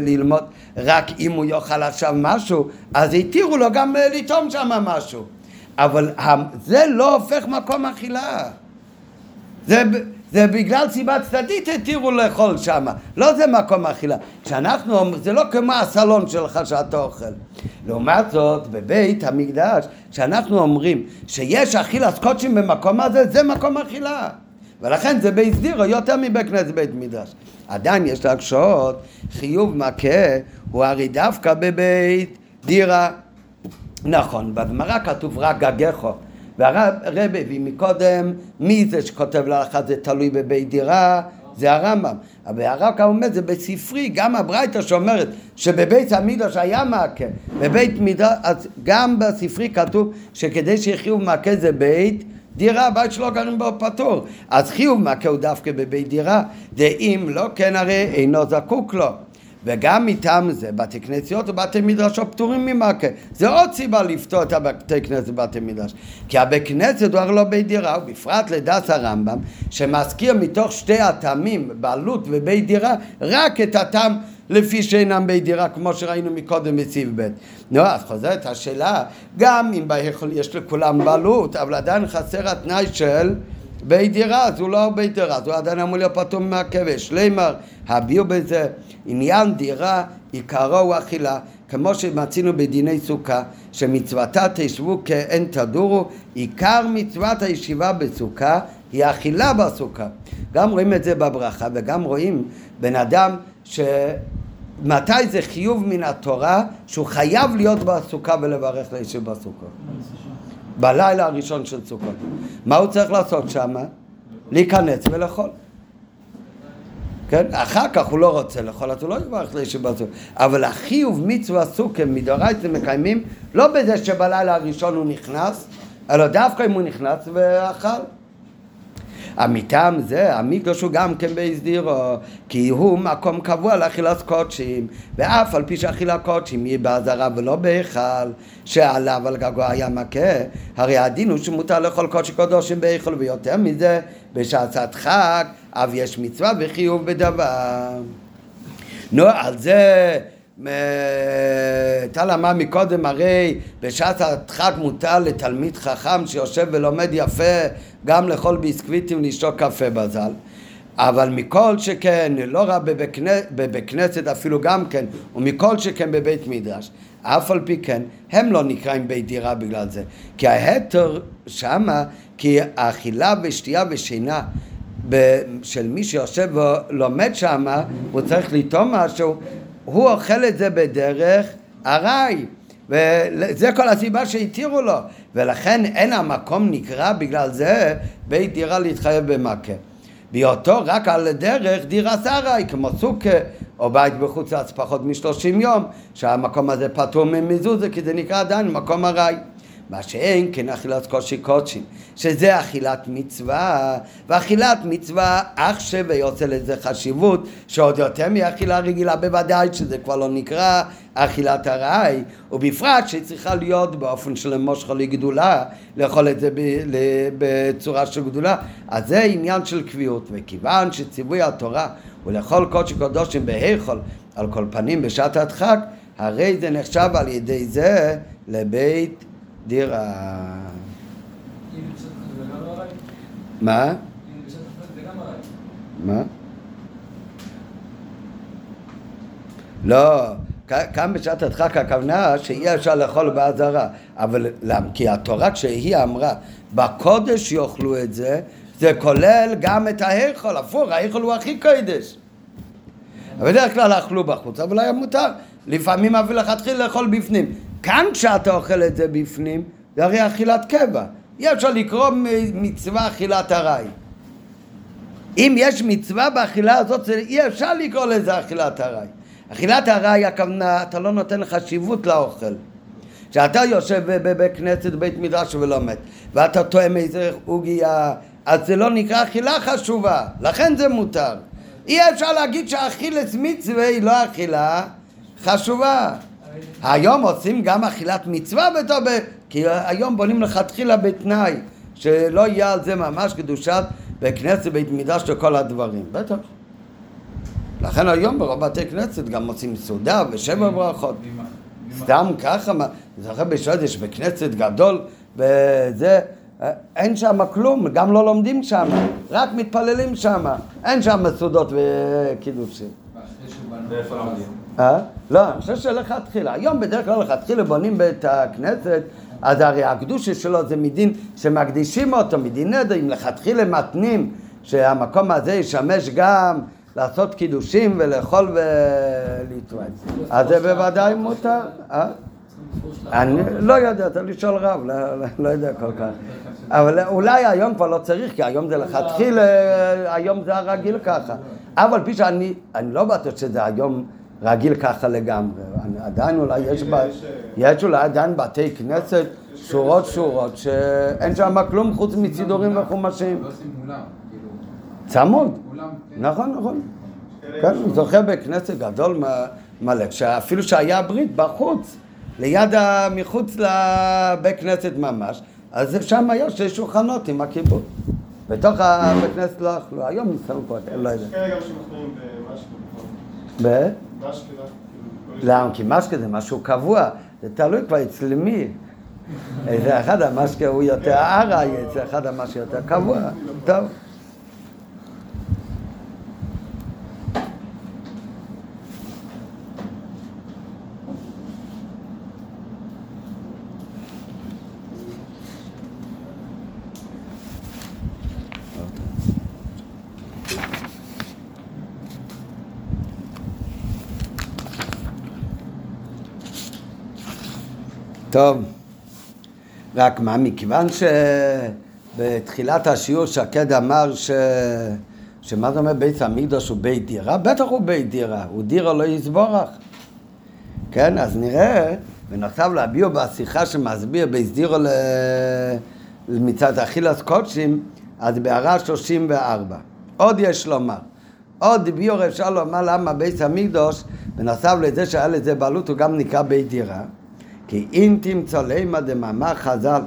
A: ללמוד, רק אם הוא יאכל עכשיו משהו, אז התירו לו גם אה, לטעום שם משהו. אבל זה לא הופך מקום אכילה. זה, זה בגלל סיבה צדדית התירו לאכול שם, לא זה מקום אכילה. כשאנחנו, זה לא כמו הסלון שלך שאתה אוכל. לעומת זאת, בבית המקדש, כשאנחנו אומרים שיש אכילת קודשים במקום הזה, זה מקום אכילה. ולכן זה בית דירו יותר מבית כנסת בית מדרש. עדיין יש להקשות, חיוב מכה הוא הרי דווקא בבית דירה. נכון, בגמרא כתוב רק גגךו. והרב הביא מקודם, מי זה שכותב להלכה זה תלוי בבית דירה? זה הרמב"ם. אבל הרב כאן אומר, זה בספרי, גם הברייתא שאומרת שבבית המדרש היה מעקה, בבית מדרש, אז גם בספרי כתוב שכדי שיחיו מעקה זה בית דירה, הבית שלו גרים בו פטור. אז חיוב מכה הוא דווקא בבית דירה, ואם לא כן הרי אינו זקוק לו. וגם מטעם זה בתי כנסיות ובתי מדרשות פטורים ממכה. זה עוד סיבה לפתור את הבתי כנסת ובתי מדרש. כי הבית כנסת הוא הרי לא בית דירה, ובפרט לדעת הרמב"ם, שמזכיר מתוך שתי הטעמים, בעלות ובית דירה, רק את הטעם לפי שאינם בית דירה, כמו שראינו מקודם בסעיף ב'. נו, אז חוזרת השאלה, גם אם בהיכול יש לכולם בעלות, אבל עדיין חסר התנאי של בית דירה, אז הוא לא בית דירה, אז הוא עדיין אמור להיות פטור מהכבש. לימר, הביאו בזה, עניין דירה, עיקרו הוא אכילה. כמו שמצינו בדיני סוכה, שמצוותה תשבו כאין תדורו, עיקר מצוות הישיבה בסוכה היא אכילה בסוכה. גם רואים את זה בברכה וגם רואים בן אדם שמתי זה חיוב מן התורה שהוא חייב להיות בסוכה ולברך לישב בסוכה. בלילה הראשון של סוכות. מה הוא צריך לעשות שם? להיכנס ולאכול. כן? אחר כך הוא לא רוצה לאכול, אז הוא לא יברך לישב בסוכה. אבל החיוב מצווה סוכה מדאורייתא מקיימים לא בזה שבלילה הראשון הוא נכנס, אלא דווקא אם הוא נכנס ואכל. מטעם זה המקדוש הוא גם כן בהסדירו כי הוא מקום קבוע לאכילת קודשים ואף על פי שאכילת קודשים היא באזהרה ולא בהיכל שעליו על גגו היה מכה הרי הדין הוא שמותר לאכול קודשי קודשים בהיכל ויותר מזה בשעת חג אף יש מצווה וחיוב בדבר. נו על זה טל אמר מקודם הרי בשעת הדחק מותר לתלמיד חכם שיושב ולומד יפה גם לאכול ביסקוויטים ולשתות קפה בזל אבל מכל שכן, לא רק בבית כנסת אפילו גם כן, ומכל שכן בבית מדרש. אף על פי כן, הם לא נקראים בית דירה בגלל זה. כי ההתר שמה, כי האכילה ושתייה ושינה של מי שיושב ולומד שמה, הוא צריך לטעום משהו, הוא אוכל את זה בדרך ארעי. וזה כל הסיבה שהתירו לו, ולכן אין המקום נקרא בגלל זה בית דירה להתחייב במכה. בהיותו רק על הדרך דירה שרי, כמו סוכה, או בית בחוץ לארץ פחות משלושים יום, שהמקום הזה פטור ממזוזה, כי זה נקרא עדיין מקום ארעי. מה שאין כן אכילת קושי קודשים, שזה אכילת מצווה, ואכילת מצווה אך שווה יוצא לזה חשיבות שעוד יותר מאכילה רגילה בוודאי שזה כבר לא נקרא אכילת ארעי, ובפרט שהיא צריכה להיות באופן של מושכו לגדולה, לאכול את זה בצורה של גדולה, אז זה עניין של קביעות, וכיוון שציווי התורה הוא לאכול קודשי קודשים בהיכול על כל פנים בשעת הדחק, הרי זה נחשב על ידי זה לבית דירה. מה? מה? לא, כאן בשעת הדחק הכוונה שאי אפשר לאכול באזהרה, אבל למה? כי התורה כשהיא אמרה בקודש יאכלו את זה, זה כולל גם את ההיכול, הפוך, ההיכול הוא הכי קודש. בדרך כלל אכלו בחוץ, אבל היה מותר. לפעמים אפילו לכתחילה לאכול בפנים. כאן כשאתה אוכל את זה בפנים, זה הרי אכילת קבע. אי אפשר לקרוא מצווה אכילת ארעי. אם יש מצווה באכילה הזאת, אי אפשר לקרוא לזה אכילת ארעי. אכילת ארעי הכוונה, אתה לא נותן חשיבות לאוכל. כשאתה יושב בבית כנסת, בבית מדרש ולומד, ואתה טועם איזה עוגיה, אז זה לא נקרא אכילה חשובה, לכן זה מותר. אי אפשר להגיד שאכילת מצווה היא לא אכילה חשובה. היום עושים גם אכילת מצווה בתור, כי היום בונים לכתחילה בתנאי שלא יהיה על זה ממש קדושת בכנסת, בית מדרש וכל הדברים, בטח. לכן היום ברוב בתי כנסת גם עושים סעודה ושבע ברכות. סתם ככה, אני זוכר בשודש בכנסת גדול, וזה, אין שם כלום, גם לא לומדים שם, רק מתפללים שם, אין שם סעודות וקידושים. ואיפה לומדים? אה? לא, אני חושב שלכתחילה. היום בדרך כלל לכתחילה בונים בית הכנסת, אז הרי הקדושה שלו זה מדין שמקדישים אותו, מדין נדר, אם לכתחילה מתנים שהמקום הזה ישמש גם לעשות קידושים ולאכול ולהתרועץ. אז זה בוודאי מותר. אה? אני לא יודע, צריך לשאול רב, לא, לא, לא יודע כל כך. אבל אולי היום כבר לא צריך, כי היום זה לכתחילה, היום זה הרגיל ככה. אבל פי שאני, אני לא בטוח שזה היום רגיל ככה לגמרי. עדיין אולי יש, ב... יש אולי עדיין בתי כנסת שורות שורות שאין שם כלום חוץ מסידורים וחומשים. לא כאילו. צמוד. כן. נכון, נכון. כן, אני זוכר בכנסת גדול מלא, שאפילו שהיה ברית בחוץ, ליד, מחוץ לבית כנסת ממש, אז שם היה שתי שולחנות עם הקיבוץ. בתוך הבית כנסת לא אכלו, היום נסתכלו פה, לא יודע. יש כאלה גם שמכניעים במשקה. ב? למה? כי משקה זה משהו קבוע, זה תלוי כבר אצל מי. איזה אחד המשקה הוא יותר ארעי, אצל אחד המשקה יותר קבוע. טוב. טוב, רק מה, מכיוון שבתחילת השיעור שקד אמר ש... שמה זה אומר בית המקדוש הוא בית דירה? בטח הוא בית דירה, הוא דירה לא יסבורך. כן, אז נראה, בנוסף להביאו בשיחה שמסביר בית דירה ל... מצד אכילס קודשים, אז בהערה 34. עוד יש לומר. עוד ביור אפשר לומר למה בית המקדוש, בנוסף לזה שהיה לזה בעלות, הוא גם נקרא בית דירה. כי אם תמצא לימה דמאמר חז"ל,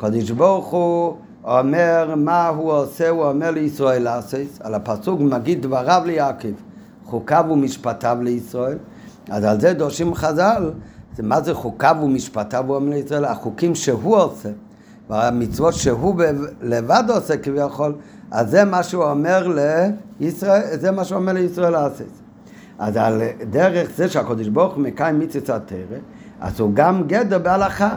A: קדוש ברוך הוא אומר מה הוא עושה, הוא אומר לישראל לעשות, על הפסוק מגיד דבריו ליעקב, חוקיו ומשפטיו לישראל, אז על זה דורשים חז"ל, זה מה זה חוקיו ומשפטיו, הוא אומר לישראל, החוקים שהוא עושה, והמצוות שהוא לבד עושה כביכול, אז זה מה שהוא אומר לישראל, זה מה שהוא אומר לישראל לעשות. אז על דרך זה שהקדוש ברוך הוא מקיים מצוות התרא, אז הוא גם גדר בהלכה,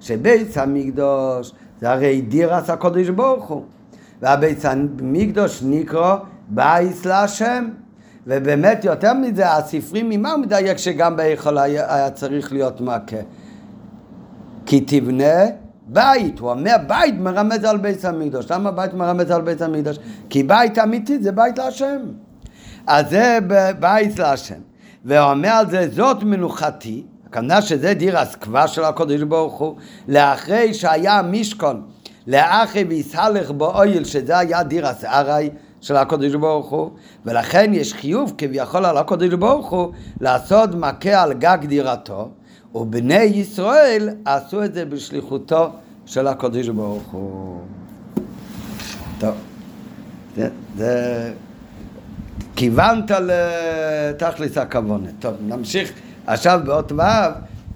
A: שבית המקדוש זה הרי דירס הקדוש ברוך הוא, והבית המקדוש נקרא בייס להשם. ובאמת יותר מזה, הספרים ממה הוא מדייק שגם בהיכל היה, היה צריך להיות מכה? כי תבנה בית, הוא אומר בית מרמז על בית המקדוש. למה בית מרמז על בית המקדוש? כי בית אמיתי זה בית להשם. אז זה בית להשם. ואומר על זה, זאת מנוחתי, הכוונה שזה דיר הסקווה של הקודש ברוך הוא, לאחרי שהיה משכון, לאחרי ויסהלך באויל, שזה היה דיר הסערי של הקודש ברוך הוא, ולכן יש חיוב כביכול על הקודש ברוך הוא לעשות מכה על גג דירתו, ובני ישראל עשו את זה בשליחותו של הקודש ברוך הוא. טוב, זה כיוונת לתכלס הכוונת. טוב, נמשיך עכשיו באות ו',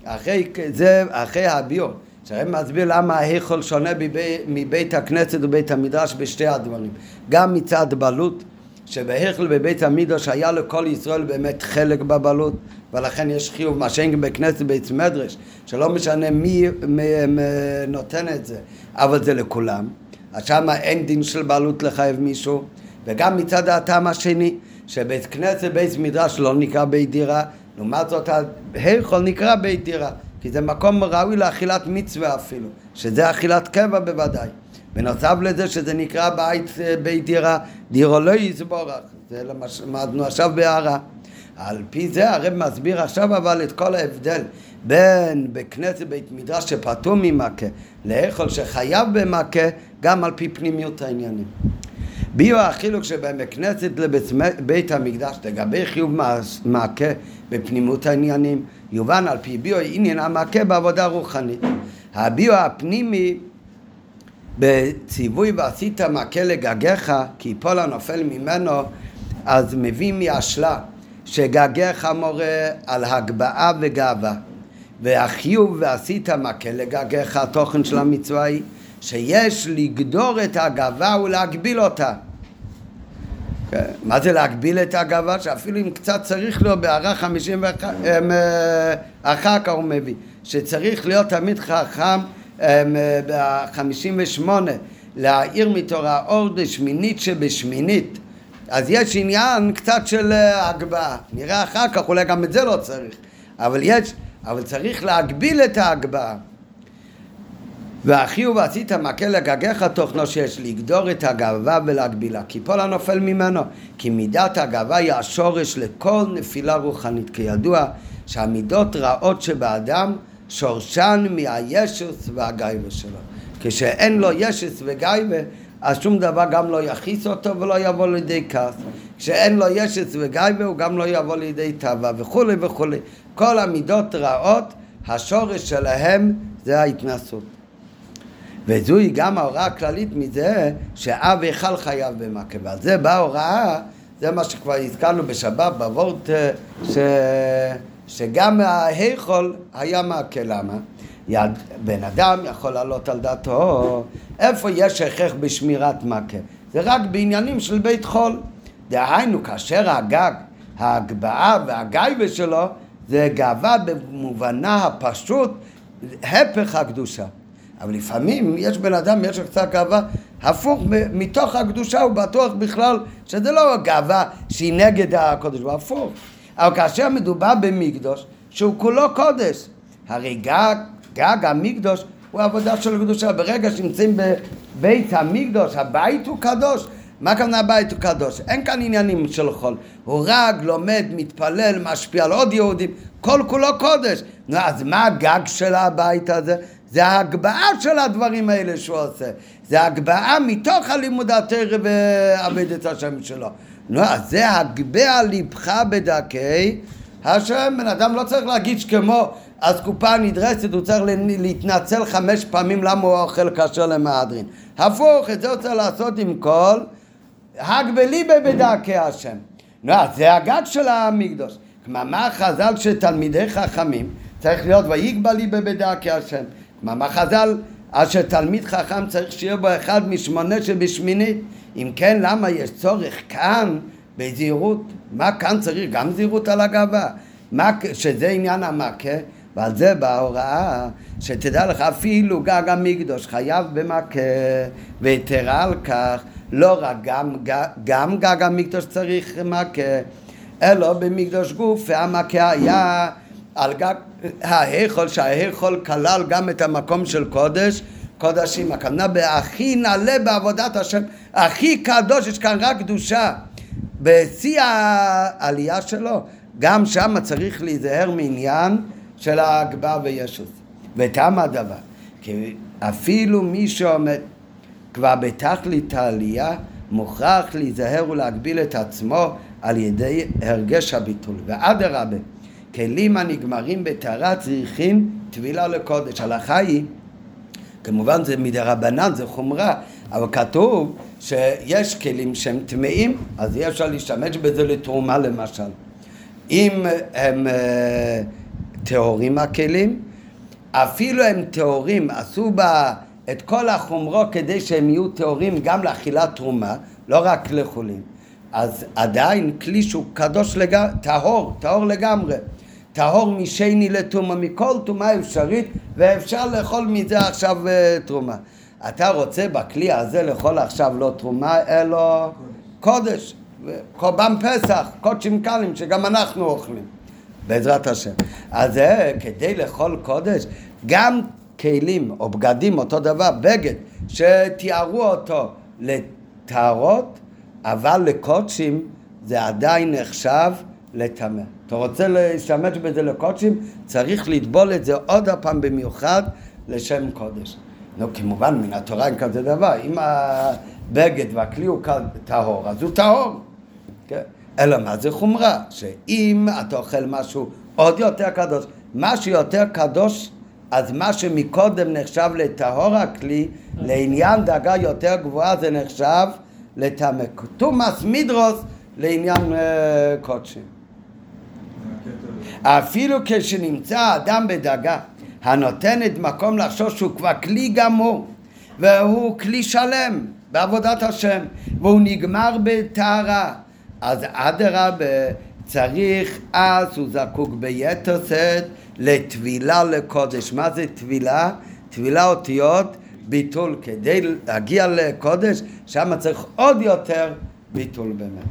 A: אחרי זה, אחרי הביור, שהרי מסביר למה ההיכל שונה מבית הכנסת ובית המדרש בשתי הדברים. גם מצד בלות, שבהיכל בבית המדרש היה לכל ישראל באמת חלק בבלות, ולכן יש חיוב, מה שאין בכנסת בית מדרש, שלא משנה מי נותן את זה, אבל זה לכולם. אז שם אין דין של בעלות לחייב מישהו, וגם מצד הטעם השני, שבית כנסת בית מדרש לא נקרא בית דירה, לעומת זאת ההיכל נקרא בית דירה, כי זה מקום ראוי לאכילת מצווה אפילו, שזה אכילת קבע בוודאי. בנוסף לזה שזה נקרא בית, בית דירה, דירו לא יסבורך, זה למדנו עכשיו בהערה. על פי זה הרב מסביר עכשיו אבל את כל ההבדל בין בכנסת בית מדרש שפטור ממכה לאכול שחייב במכה גם על פי פנימיות העניינים. ביו החילוק שבין בכנסת לבית המקדש לגבי חיוב מעקה בפנימות העניינים יובן על פי ביו עניין המעקה בעבודה רוחנית. הביו הפנימי בציווי ועשית מעקה לגגיך כי יפול הנופל ממנו אז מביא מהשלה שגגיך מורה על הגבהה וגאווה והחיוב ועשית מעקה לגגיך התוכן של המצווה היא שיש לגדור את הגאווה ולהגביל אותה. כן, מה זה להגביל את הגאווה? שאפילו אם קצת צריך לו בהערה חמישים ואחר אה, כך הוא מביא, שצריך להיות תמיד חכם בחמישים ושמונה, להעיר מתורה אור בשמינית שבשמינית. אז יש עניין קצת של אה, הגבהה. נראה אחר כך, אולי גם את זה לא צריך. אבל יש, אבל צריך להגביל את ההגבהה. והחיוב עשית מכה לגגיך תוכנו שיש לגדור את הגאווה ולהגבילה כי פול הנופל ממנו כי מידת הגאווה היא השורש לכל נפילה רוחנית כידוע שהמידות רעות שבאדם שורשן מהישוס והגייבה שלו. כשאין לו ישוס וגייבה אז שום דבר גם לא יכעיס אותו ולא יבוא לידי כעס. כשאין לו ישוס וגייבה הוא גם לא יבוא לידי תאווה וכולי וכולי. כל המידות רעות השורש שלהם זה ההתנסות וזוהי גם ההוראה הכללית מזה שאב היכל חייב במכה. ועל זה באה ההוראה, זה מה שכבר הזכרנו בשבת, בוורט, ש... שגם ההיכל היה מכה. למה? יד, בן אדם יכול לעלות על דעתו איפה יש הכרח בשמירת מכה. זה רק בעניינים של בית חול. דהיינו, כאשר הגג, ההגבהה והגייבה שלו זה גאווה במובנה הפשוט, הפך הקדושה. אבל לפעמים יש בן אדם, יש לו קצת גאווה, הפוך, מתוך הקדושה הוא בטוח בכלל שזה לא גאווה שהיא נגד הקודש, הוא הפוך. אבל כאשר מדובר במקדוש, שהוא כולו קודש, הרי גג, גג המקדוש הוא עבודה של קדושה. ברגע שנמצאים בבית המקדוש, הבית הוא קדוש. מה הכוונה הבית הוא קדוש? אין כאן עניינים של חול. הוא רק לומד, מתפלל, משפיע על עוד יהודים, כל כולו קודש. נו, אז מה הגג של הבית הזה? זה ההגבהה של הדברים האלה שהוא עושה. זה הגבהה מתוך הלימוד התרא ועבד את השם שלו. נו, אז זה הגביה ליבך בדרכי השם. בן אדם לא צריך להגיד כמו אסקופה הנדרסת, הוא צריך להתנצל חמש פעמים למה הוא אוכל כשר למהדרין. הפוך, את זה הוא צריך לעשות עם כל הגבלי בדרכי השם. נו, אז זה הגג של המקדוש. כלומר, מה החז"ל של תלמידי חכמים? צריך להיות ויגבל לי בדרכי השם. מאמר חז"ל אשר תלמיד חכם צריך שיהיה בו אחד משמונה שבשמינית. אם כן, למה יש צורך כאן בזהירות? מה כאן צריך? גם זהירות על הגאווה. מה, שזה עניין המכה, ועל זה בהוראה, שתדע לך, אפילו גג המקדוש חייב במכה, ויתרה על כך, לא רק גם, גם גג המקדוש צריך מכה, אלא במקדוש גוף, והמכה היה על גג ההיכול, שההיכול כלל גם את המקום של קודש, קודשים, הכוונה בהכי נעלה בעבודת השם, הכי קדוש, יש כאן רק קדושה. בשיא העלייה שלו, גם שם צריך להיזהר מעניין של ההגבה וישוס. ותם הדבר, כי אפילו מי שעומד כבר בתכלית העלייה, מוכרח להיזהר ולהגביל את עצמו על ידי הרגש הביטול. ואדרבה, כלים הנגמרים בטהרה צריכים טבילה לקודש. הלכה היא, כמובן זה מדי רבנן, זה חומרה, אבל כתוב שיש כלים שהם טמאים, אז אי אפשר להשתמש בזה לתרומה למשל. אם הם אה, טהורים הכלים, אפילו הם טהורים, עשו בה את כל החומרו כדי שהם יהיו טהורים גם לאכילת תרומה, לא רק לחולים. אז עדיין כלי שהוא קדוש לגמרי, טהור, טהור לגמרי. טהור משני לטומאה, מכל טומאה אפשרית, ואפשר לאכול מזה עכשיו אה, תרומה. אתה רוצה בכלי הזה לאכול עכשיו לא תרומה, אלא קודש, קורבן פסח, קודשים קלים, שגם אנחנו אוכלים, בעזרת השם. אז זה כדי לאכול קודש, גם כלים או בגדים, אותו דבר, בגד, שתיארו אותו לטהרות, אבל לקודשים זה עדיין נחשב לטמא. אתה רוצה להשתמש בזה לקודשים, צריך לטבול את זה עוד הפעם במיוחד לשם קודש. נו, כמובן, מן התורה אין כזה דבר. אם הבגד והכלי הוא טהור, אז הוא טהור. כן? אלא מה זה חומרה? שאם אתה אוכל משהו עוד יותר קדוש, משהו יותר קדוש, אז מה שמקודם נחשב לטהור הכלי, לעניין דאגה יותר גבוהה זה נחשב לטמא. תומאס מידרוס לעניין uh, קודשים. אפילו כשנמצא אדם בדאגה הנותנת מקום לחשוב שהוא כבר כלי גמור והוא כלי שלם בעבודת השם והוא נגמר בטהרה. אז אדרבה צריך אז הוא זקוק ביתר שאת לטבילה לקודש. מה זה טבילה? טבילה אותיות ביטול. כדי להגיע לקודש שם צריך עוד יותר ביטול באמת.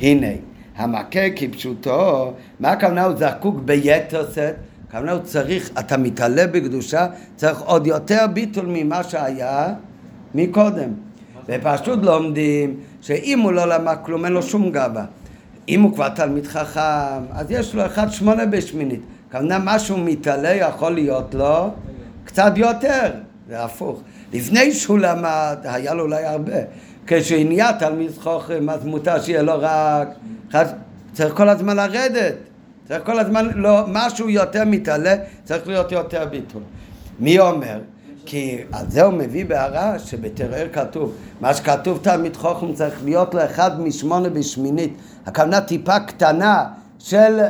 A: הנה המכה כפשוטו, מה הכוונה הוא זקוק ביתר שאת? הכוונה הוא צריך, אתה מתעלה בקדושה, צריך עוד יותר ביטול ממה שהיה מקודם. ופשוט לומדים שאם הוא לא למד כלום אין לו שום גאווה. אם הוא כבר תלמיד חכם, אז יש לו אחד שמונה בשמינית. הכוונה משהו מתעלה יכול להיות לו קצת יותר, זה הפוך. לפני שהוא למד, היה לו אולי הרבה. נהיה תלמיד חוכם, אז מותר שיהיה לו רק צריך כל הזמן לרדת, צריך כל הזמן, לא, משהו יותר מתעלה, צריך להיות יותר ביטול. מי אומר? כי על זה הוא מביא בהערה שבתרער כתוב, מה שכתוב תלמיד חוכם צריך להיות לאחד משמונה בשמינית, הכוונה טיפה קטנה של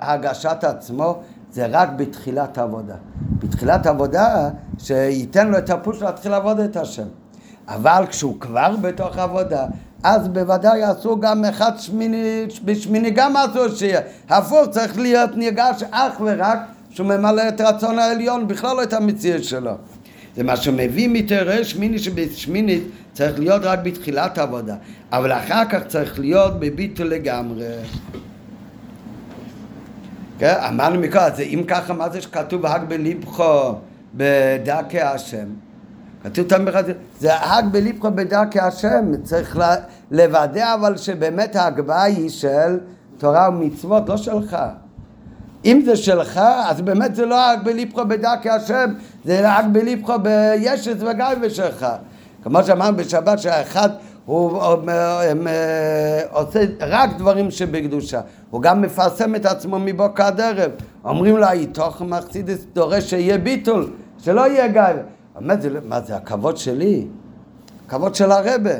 A: הגשת עצמו, זה רק בתחילת העבודה. בתחילת העבודה, שייתן לו את הפוש להתחיל לעבוד את השם. אבל כשהוא כבר בתוך עבודה, אז בוודאי אסור גם אחד שמיני, בשמיני גם אסור שיהיה. הפוך צריך להיות ניגש אך ורק שהוא ממלא את רצון העליון, בכלל לא את המציאות שלו. זה מה שמביא מתרא שמיני שבשמיני צריך להיות רק בתחילת העבודה, אבל אחר כך צריך להיות בביטול לגמרי. כן? אמרנו מקודם, אם ככה מה זה שכתוב הג בליבכו בדרכי השם? כתוב תמיד, זה האג בליבך בדרכי השם, צריך לוודא אבל שבאמת ההגבהה היא של תורה ומצוות, לא שלך. אם זה שלך, אז באמת זה לא האג בליבך בדרכי השם, זה האג בליבך בישת וגיא שלך. כמו שאמרנו בשבת שהאחד הוא עושה רק דברים שבקדושה, הוא גם מפרסם את עצמו מבוקר עד ערב. אומרים לו, איתוך מחסידס דורש שיהיה ביטול, שלא יהיה גיא. באמת, מה זה הכבוד שלי? הכבוד של הרבה.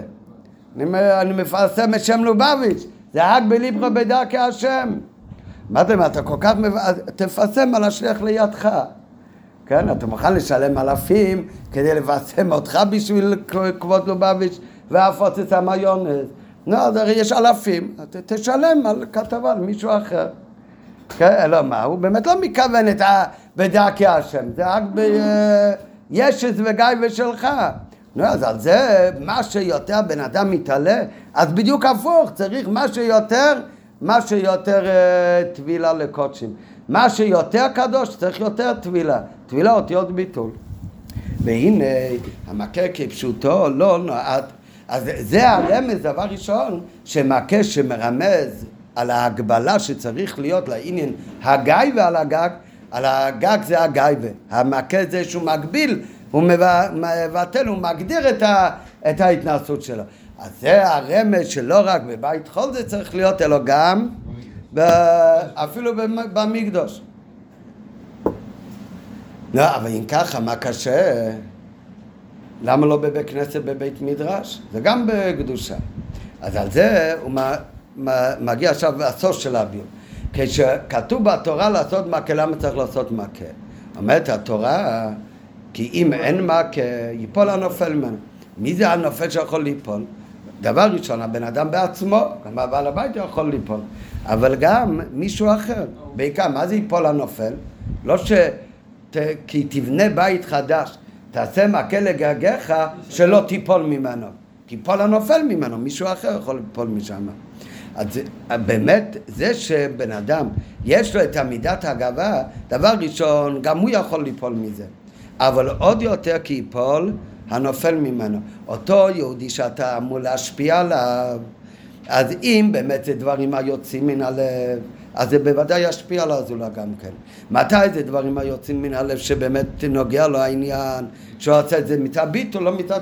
A: אני, אני מפרסם את שם לובביץ', זה רק בליברו בדרכי השם. מה אתה, אתה כל כך, תפרסם על השליח לידך. כן, אתה מוכן לשלם אלפים כדי לבשם אותך בשביל כבוד לובביץ' ואפות את המיונז. נו, אז הרי יש אלפים, אתה תשלם על כתבה למישהו אחר. כן, לא, מה, הוא באמת לא מכוון את ה... בדרכי השם, זה רק בישת וגיא ושלך. נו, אז על זה, מה שיותר בן אדם מתעלה, אז בדיוק הפוך, צריך מה שיותר, מה שיותר uh, טבילה לקודשים. מה שיותר קדוש צריך יותר טבילה. טבילה אותיות ביטול. והנה, המכה כפשוטו לא נועד. אז זה הרמז, דבר ראשון, שמכה שמרמז על ההגבלה שצריך להיות לעניין הגיא ועל הגג, על הגג זה הגייבה, המכה זה שהוא מגביל, הוא מבטל, הוא מגדיר את, ה, את ההתנסות שלו. אז זה הרמז שלא רק בבית חול זה צריך להיות, אלא גם ב, אפילו במקדוש. לא, אבל אם ככה, מה קשה? למה לא בבית כנסת בבית מדרש? זה גם בקדושה. אז על זה הוא מגיע עכשיו הסוף של הביור. כשכתוב בתורה לעשות מכה, למה צריך לעשות מכה? אומרת התורה, כי אם אין מכה, ייפול הנופל ממנו. מי זה הנופל שיכול ליפול? דבר ראשון, הבן אדם בעצמו, גם הבעל הבית יכול ליפול, אבל גם מישהו אחר. בעיקר, מה זה ייפול הנופל? לא ש... כי תבנה בית חדש, תעשה מכה לגגיך, שלא תיפול ממנו. תיפול הנופל ממנו, מישהו אחר יכול ליפול משם. אז באמת, זה שבן אדם יש לו את המידת הגאווה, דבר ראשון, גם הוא יכול ליפול מזה. אבל עוד יותר כי ייפול הנופל ממנו. אותו יהודי שאתה אמור להשפיע עליו, אז אם באמת זה דברים היוצאים מן הלב, אז זה בוודאי ישפיע על הזולה גם כן. מתי זה דברים היוצאים מן הלב שבאמת נוגע לו העניין, שהוא עושה את זה מצד ביטול, לא מצד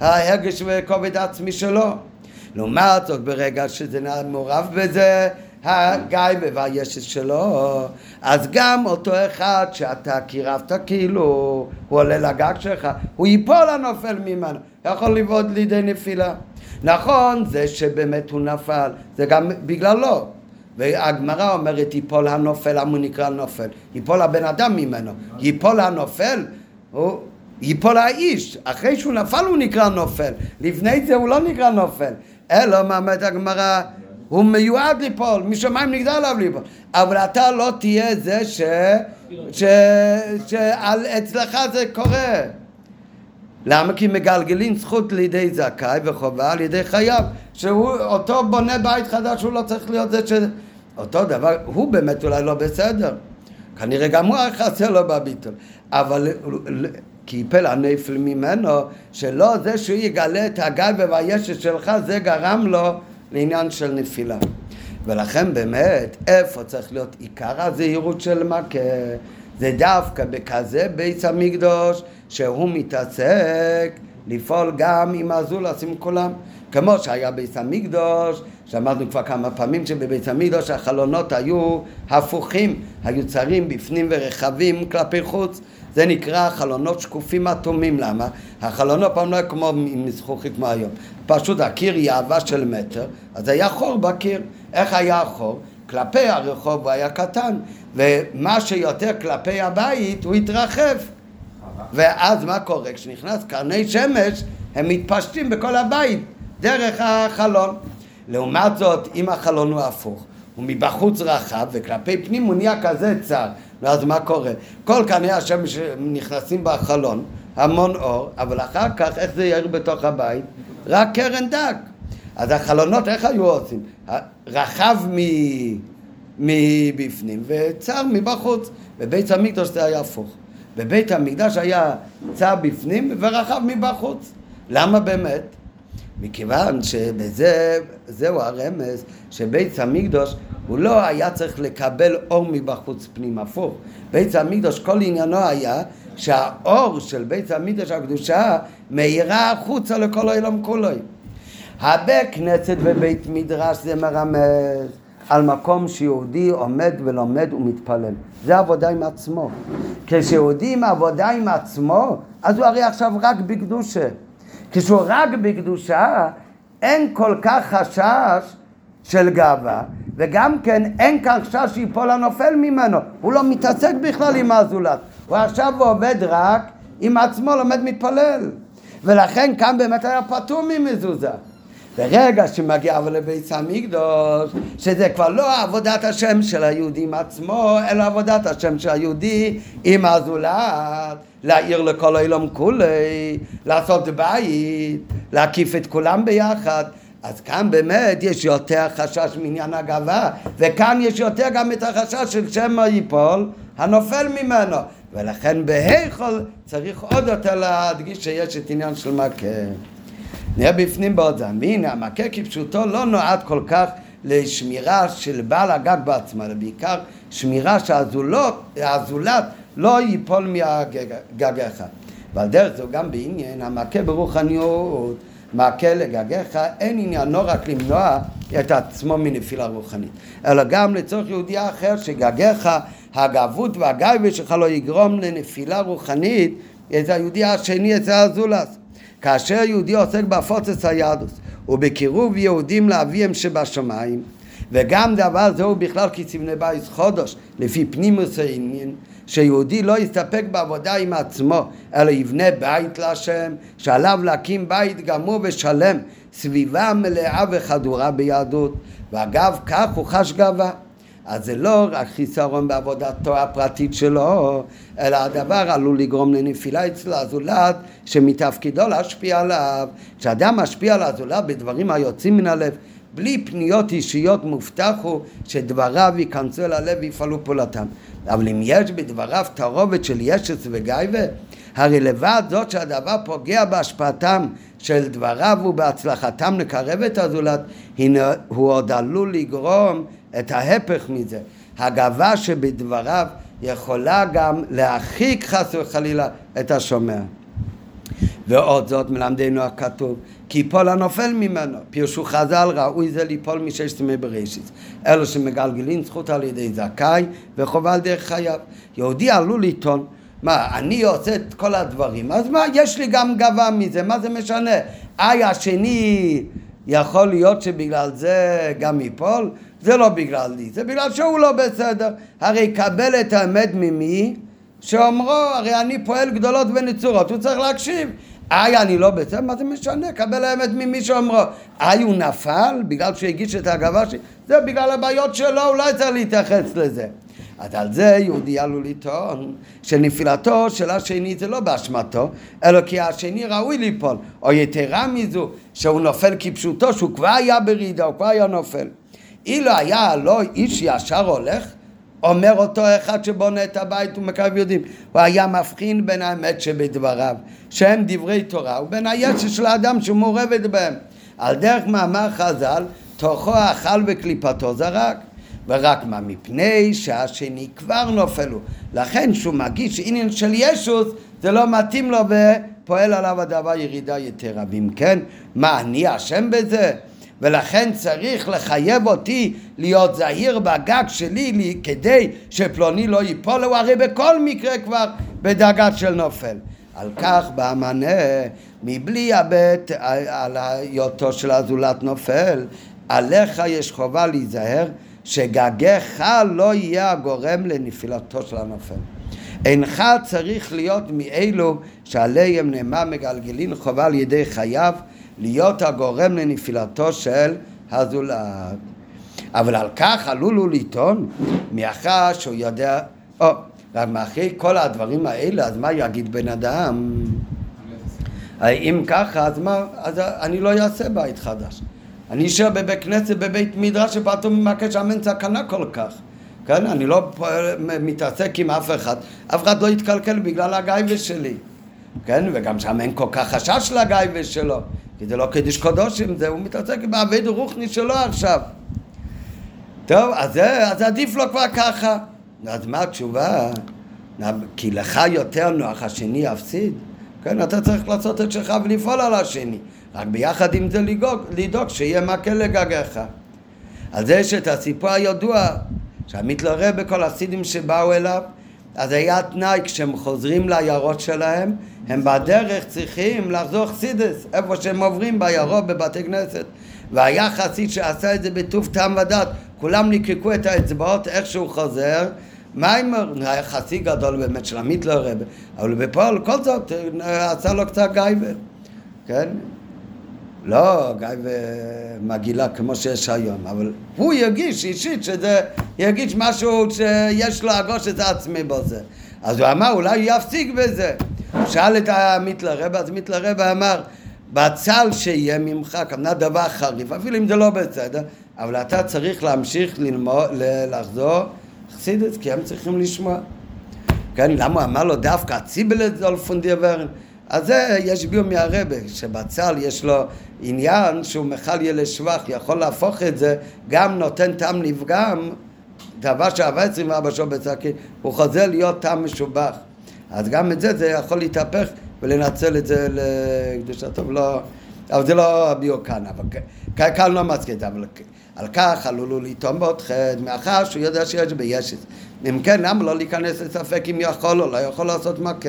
A: ההרגש וכובד העצמי שלו. לעומת זאת, ברגע שזה מעורב בזה, הגיא והישת שלו, אז גם אותו אחד שאתה קירבת כאילו, הוא עולה לגג שלך, הוא ייפול הנופל ממנו, יכול לבעוד לידי נפילה. נכון, זה שבאמת הוא נפל, זה גם בגללו. והגמרא אומרת, ייפול הנופל, למה הוא נקרא נופל? ייפול הבן אדם ממנו. ייפול הנופל, הוא... ייפול האיש, אחרי שהוא נפל הוא נקרא נופל, לפני זה הוא לא נקרא נופל, אלא מה אומרת הגמרא, הוא מיועד ליפול, משמיים נגדל עליו ליפול, אבל אתה לא תהיה זה ש... ש... שאצלך זה קורה. למה? כי מגלגלים זכות לידי זכאי וחובה על ידי חייו, שהוא אותו בונה בית חדש, הוא לא צריך להיות זה ש... אותו דבר, הוא באמת אולי לא בסדר. כנראה גם הוא חסר לו בביטול. אבל קיפל הנפל ממנו, שלא זה שהוא יגלה את הגל והישת שלך, זה גרם לו לעניין של נפילה. ולכן באמת, איפה צריך להיות עיקר הזהירות של מכה? זה דווקא בכזה בית המקדוש, שהוא מתעסק לפעול גם עם הזולס, עם כולם. כמו שהיה בית המקדוש, שאמרנו כבר כמה פעמים שבבית המקדוש החלונות היו הפוכים, היו צרים בפנים ורחבים כלפי חוץ. זה נקרא חלונות שקופים אטומים, למה? החלונות פעם לא היה כמו עם זכוכית כמו היום. פשוט הקיר יעבה של מטר, אז היה חור בקיר. איך היה החור? כלפי הרחוב הוא היה קטן, ומה שיותר כלפי הבית הוא התרחב. ואז מה קורה? כשנכנס קרני שמש, הם מתפשטים בכל הבית, דרך החלון. לעומת זאת, אם החלון הוא הפוך, הוא מבחוץ רחב, וכלפי פנים הוא נהיה כזה צר, ואז מה קורה? כל קרני השמש נכנסים בחלון, המון אור, אבל אחר כך איך זה יאיר בתוך הבית? רק קרן דק. אז החלונות איך היו עושים? רחב מבפנים וצר מבחוץ. בבית המקדוש זה היה הפוך. בבית המקדש היה צר בפנים ורחב מבחוץ. למה באמת? מכיוון שבזה, זהו הרמז, שבית המקדוש הוא לא היה צריך לקבל אור מבחוץ פנים, הפוך. בית המקדוש כל עניינו היה שהאור של בית המקדוש הקדושה מאירה החוצה לכל העולם כולו. הבית כנסת ובית מדרש זה מרמז על מקום שיהודי עומד ולומד ומתפלל. זה עבודה עם עצמו. כשיהודי עם עבודה עם עצמו, אז הוא הרי עכשיו רק בקדושה. כשהוא רק בקדושה, אין כל כך חשש של גאווה, וגם כן אין כך חשש שיפול הנופל ממנו. הוא לא מתעסק בכלל עם הזולת. הוא עכשיו עובד רק עם עצמו לומד מתפלל. ולכן כאן באמת היה פטור ממזוזה. ברגע שמגיע אבל לביס המקדוש, שזה כבר לא עבודת השם של היהודי עם עצמו, אלא עבודת השם של היהודי עם הזולת, להעיר לכל העולם כולי, לעשות בית, להקיף את כולם ביחד. אז כאן באמת יש יותר חשש מעניין הגאווה, וכאן יש יותר גם את החשש של שמא ייפול הנופל ממנו. ולכן בהיכל צריך עוד יותר להדגיש שיש את עניין של מכה. נראה בפנים בעוד זמן. והנה המכה כפשוטו לא נועד כל כך לשמירה של בעל הגג בעצמה, אלא בעיקר שמירה שהזולת לא ייפול מהגגיך. ועל דרך זו גם בעניין המכה ברוחניות, מכה לגגיך, אין עניינו רק למנוע את עצמו מנפילה רוחנית, אלא גם לצורך יהודי אחר שגגיך, הגבות והגייבה שלך לא יגרום לנפילה רוחנית את היהודי השני אצל הזולת. כאשר יהודי עוסק בהפוצץ היהדוס ובקירוב יהודים לאביהם שבשמיים וגם דבר זהו בכלל כסמני בייס חודש לפי פנימוס העניין שיהודי לא יסתפק בעבודה עם עצמו אלא יבנה בית להשם שעליו להקים בית גמור ושלם סביבה מלאה וחדורה ביהדות ואגב כך הוא חש גאווה אז זה לא רק חיסרון בעבודתו הפרטית שלו, אלא הדבר עלול לגרום לנפילה אצל הזולת שמתפקידו להשפיע עליו. כשאדם משפיע על הזולת בדברים היוצאים מן הלב, בלי פניות אישיות מובטח הוא שדבריו ייכנסו אל הלב ויפעלו פעולתם. אבל אם יש בדבריו תערובת של ישס וגייבה, הרי לבד זאת שהדבר פוגע בהשפעתם של דבריו ובהצלחתם לקרב את הזולת, הנה הוא עוד עלול לגרום את ההפך מזה. הגאווה שבדבריו יכולה גם להרחיק חס וחלילה את השומע. ועוד זאת מלמדנו הכתוב כי יפול הנופל ממנו פירשו חז"ל ראוי זה ליפול משש תמי בראשית אלו שמגלגלים זכות על ידי זכאי וחובה על דרך חייו יהודי עלול לטעון מה, אני עושה את כל הדברים, אז מה, יש לי גם גאווה מזה, מה זה משנה? איי, השני יכול להיות שבגלל זה גם ייפול? זה לא בגלל לי, זה בגלל שהוא לא בסדר. הרי קבל את האמת ממי? שאומרו, הרי אני פועל גדולות ונצורות, הוא צריך להקשיב. איי, אני לא בסדר, מה זה משנה? קבל האמת ממי שאומרו. איי, הוא נפל בגלל שהוא הגיש את הגאווה שלי? זה בגלל הבעיות שלו, הוא לא צריך להתייחס לזה. אז על זה יהודי עלול לטעון שנפילתו של השני זה לא באשמתו, אלא כי השני ראוי ליפול, או יתרה מזו, שהוא נופל כפשוטו, שהוא כבר היה ברידה, הוא כבר היה נופל. אילו היה לא איש ישר הולך, אומר אותו אחד שבונה את הבית ומקרב יהודים, הוא היה מבחין בין האמת שבדבריו, שהם דברי תורה, ובין הישע של האדם שהוא מעורבת בהם. על דרך מאמר חז"ל, תוכו אכל וקליפתו זרק. ורק מה? מפני שהשני כבר נופלו. לכן שהוא מגיש עניין של ישוס, זה לא מתאים לו ופועל עליו הדבר ירידה יתרה. ואם כן, מה, אני אשם בזה? ולכן צריך לחייב אותי להיות זהיר בגג שלי לי, כדי שפלוני לא ייפול, הוא הרי בכל מקרה כבר בדאגה של נופל. על כך בא המענה מבלי הבט על היותו של הזולת נופל, עליך יש חובה להיזהר שגגך לא יהיה הגורם לנפילתו של הנופל. אינך צריך להיות מאלו שעליהם נאמר מגלגלין חובה על ידי חייו להיות הגורם לנפילתו של הזולת. אבל על כך עלול הוא לטעון מאחר שהוא יודע, או, רק מאחרי כל הדברים האלה, אז מה יגיד בן אדם? אם ככה, אז מה, אז אני לא אעשה בית חדש. אני אשאר בבית כנסת, בבית מדרש, שפתאום שם אין סכנה כל כך. כן, אני לא מתעסק עם אף אחד, אף אחד לא יתקלקל בגלל הגייבה שלי. כן, וגם שם אין כל כך חשש לגייבה שלו, כי זה לא קידוש קודושים, זה הוא מתעסק בעביד רוחני שלו עכשיו. טוב, אז, זה, אז עדיף לו כבר ככה. אז מה התשובה? כי לך יותר נוח השני יפסיד? כן, אתה צריך לעשות את שלך ולפעול על השני. רק ביחד עם זה לדאוג, לדאוג שיהיה מקל לגגיך. על זה יש את הסיפור הידוע, שהמתלרב בכל הסידים שבאו אליו, אז היה תנאי, כשהם חוזרים לעיירות שלהם, הם בדרך צריכים לחזור חסידס, איפה שהם עוברים בעיירות, בבתי כנסת. והיה חסיד שעשה את זה בטוב טעם ודת, כולם נקרקו את האצבעות איך שהוא חוזר, מיימר, היה חצי גדול באמת של המיטלר רב, אבל בפועל כל זאת עשה לו קצת גייבה, כן? לא גייבה מגעילה כמו שיש היום, אבל הוא ירגיש אישית שזה, ירגיש משהו שיש לו אגוש את עצמי בזה. אז הוא אמר אולי יפסיק בזה. הוא שאל את המיטלר רב, אז מיטלר רב אמר בצל שיהיה ממך, כמובן דבר חריף, אפילו אם זה לא בסדר, אבל אתה צריך להמשיך ללמוד, לחזור חסידס, כי הם צריכים לשמוע. כן, למה הוא אמר לו דווקא ציבלת זול פונדיברן? אז זה יש ביו מהרבה, שבצל יש לו עניין שהוא מכל ילד שבח, יכול להפוך את זה, גם נותן טעם נפגם, דבר שעבר 24 שעות בצלקי, הוא חוזר להיות טעם משובח. אז גם את זה, זה יכול להתהפך ולנצל את זה לקדושתו, לא... אבל זה לא הביאו כאן, אבל כאן לא מסכים, אבל על כך עלולו לטעום בעוד חטא, מאחר שהוא יודע שיש בישת. אם כן, למה לא להיכנס לספק אם יכול או לא יכול לעשות מכה?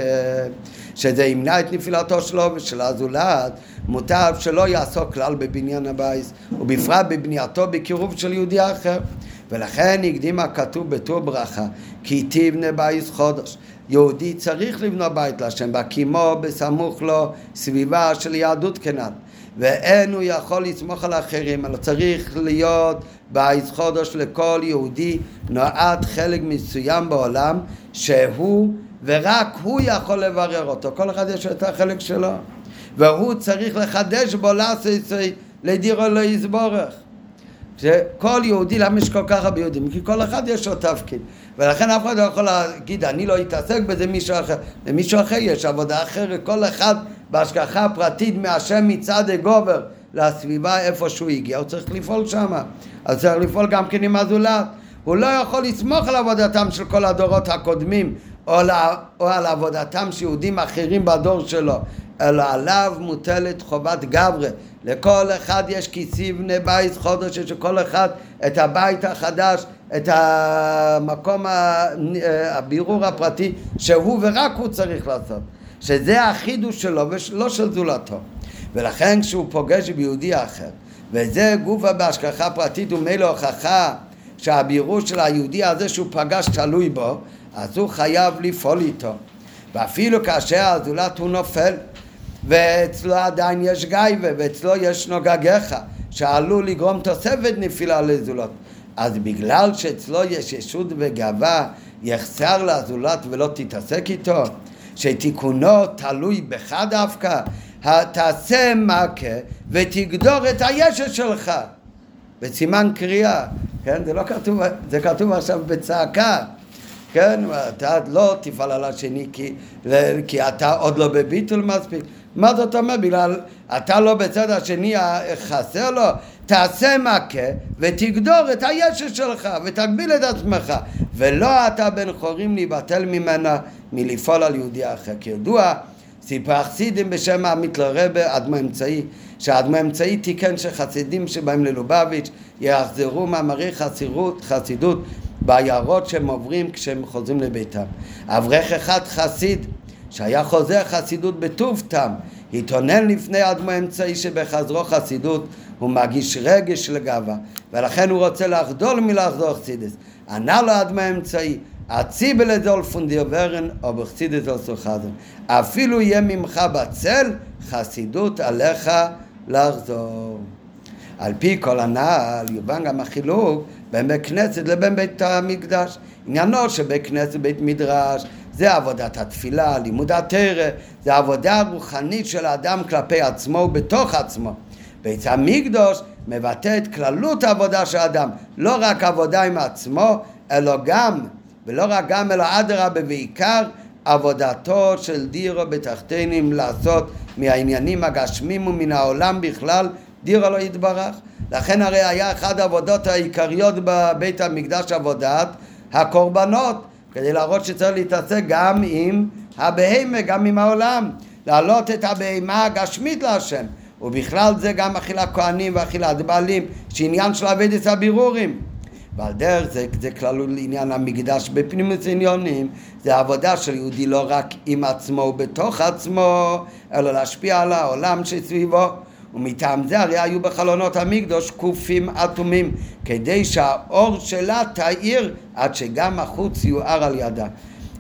A: שזה ימנע את נפילתו שלו ושל הזולת, מוטב שלא יעסוק כלל בבניין הבית, ובפרט בבנייתו בקירוב של יהודי אחר. ולכן הקדים הכתוב בטור ברכה, כי תבנה בית חודש. יהודי צריך לבנות בית להשם, בהקימו בסמוך לו סביבה של יהדות כנען. ואין הוא יכול לסמוך על אחרים, אלא צריך להיות בעיס חודש לכל יהודי נועד חלק מסוים בעולם שהוא ורק הוא יכול לברר אותו, כל אחד יש את החלק שלו. והוא צריך לחדש בו לעשי לדירו לא יסבורך שכל יהודי, למה יש כל כך הרבה יהודים? כי כל אחד יש לו תפקיד ולכן אף אחד לא יכול להגיד אני לא אתעסק בזה מישהו אחר למישהו אחר יש עבודה אחרת, כל אחד בהשגחה פרטית מהשם מצד הגובר לסביבה איפה שהוא הגיע, הוא צריך לפעול שם. אז צריך לפעול גם כן עם הזולת. הוא לא יכול לסמוך על עבודתם של כל הדורות הקודמים או, לה, או על עבודתם של יהודים אחרים בדור שלו, אלא עליו מוטלת חובת גברה. לכל אחד יש כיסי בני בית חודש, יש לכל אחד את הבית החדש, את המקום הבירור הפרטי שהוא ורק הוא צריך לעשות. שזה החידוש שלו ולא של זולתו. ולכן כשהוא פוגש ביהודי אחר, וזה גופה בהשגחה פרטית ומילא הוכחה שהבירור של היהודי הזה שהוא פגש תלוי בו, אז הוא חייב לפעול איתו. ואפילו כאשר הזולת הוא נופל, ואצלו עדיין יש גייבה, ואצלו יש נוגגיך, שעלול לגרום תוספת נפילה לזולות. אז בגלל שאצלו יש ישות וגאווה, יחסר לזולת ולא תתעסק איתו, שתיקונו תלוי בך דווקא, תעשה מכה ותגדור את הישת שלך. בסימן קריאה, כן? זה לא כתוב, זה כתוב עכשיו בצעקה. כן, אתה לא תפעל על השני כי, כי אתה עוד לא בביטול מספיק. מה זאת אומרת? בגלל אתה לא בצד השני חסר לו? תעשה מכה ותגדור את הישת שלך ותגביל את עצמך ולא אתה בן חורים להיבטל ממנה מלפעול על יהודי אחר. כידוע, סיפר חסידים בשם המתלרבה, אדמו אמצעי, שאדמו אמצעי תיקן שחסידים שבאים ללובביץ' יחזרו מאמרי חסידות, חסידות בעיירות שהם עוברים כשהם חוזרים לביתם. אברך אחד חסיד שהיה חוזר חסידות בטוב טעם, התאונן לפני אדמו אמצעי שבחזרו חסידות הוא מרגיש רגש של גאווה ולכן הוא רוצה לחדול מלחזור חסידס. ענה לו אדמו אמצעי הציבל לדול פונדיר ורן או בחסידס לא סוחזן. אפילו יהיה ממך בצל חסידות עליך לחזור. על פי כל הנעל יובן גם החילוק בין בית כנסת לבין בית המקדש. עניינו של בית כנסת ובית מדרש זה עבודת התפילה, לימוד התרא, זה עבודה רוחנית של האדם כלפי עצמו ובתוך עצמו. בית המקדוש מבטא את כללות העבודה של האדם, לא רק עבודה עם עצמו, אלא גם, ולא רק גם, אלא אדרבה בעיקר, עבודתו של דירו בתחתינים לעשות מהעניינים הגשמים ומן העולם בכלל, דירו לא יתברך. לכן הרי היה אחת העבודות העיקריות בבית המקדש עבודת הקורבנות, כדי להראות שצריך להתעסק גם עם הבהמה, גם עם העולם, להעלות את הבהמה הגשמית להשם, ובכלל זה גם אכילת כהנים ואכילת בעלים, שעניין של אבדת הבירורים. ועל דרך זה, זה כלול לעניין המקדש בפנימוס עניונים, זה עבודה של יהודי לא רק עם עצמו ובתוך עצמו, אלא להשפיע על העולם שסביבו. ומטעם זה הרי היו בחלונות המקדוש קופים אטומים, כדי שהאור שלה תאיר עד שגם החוץ יואר על ידה.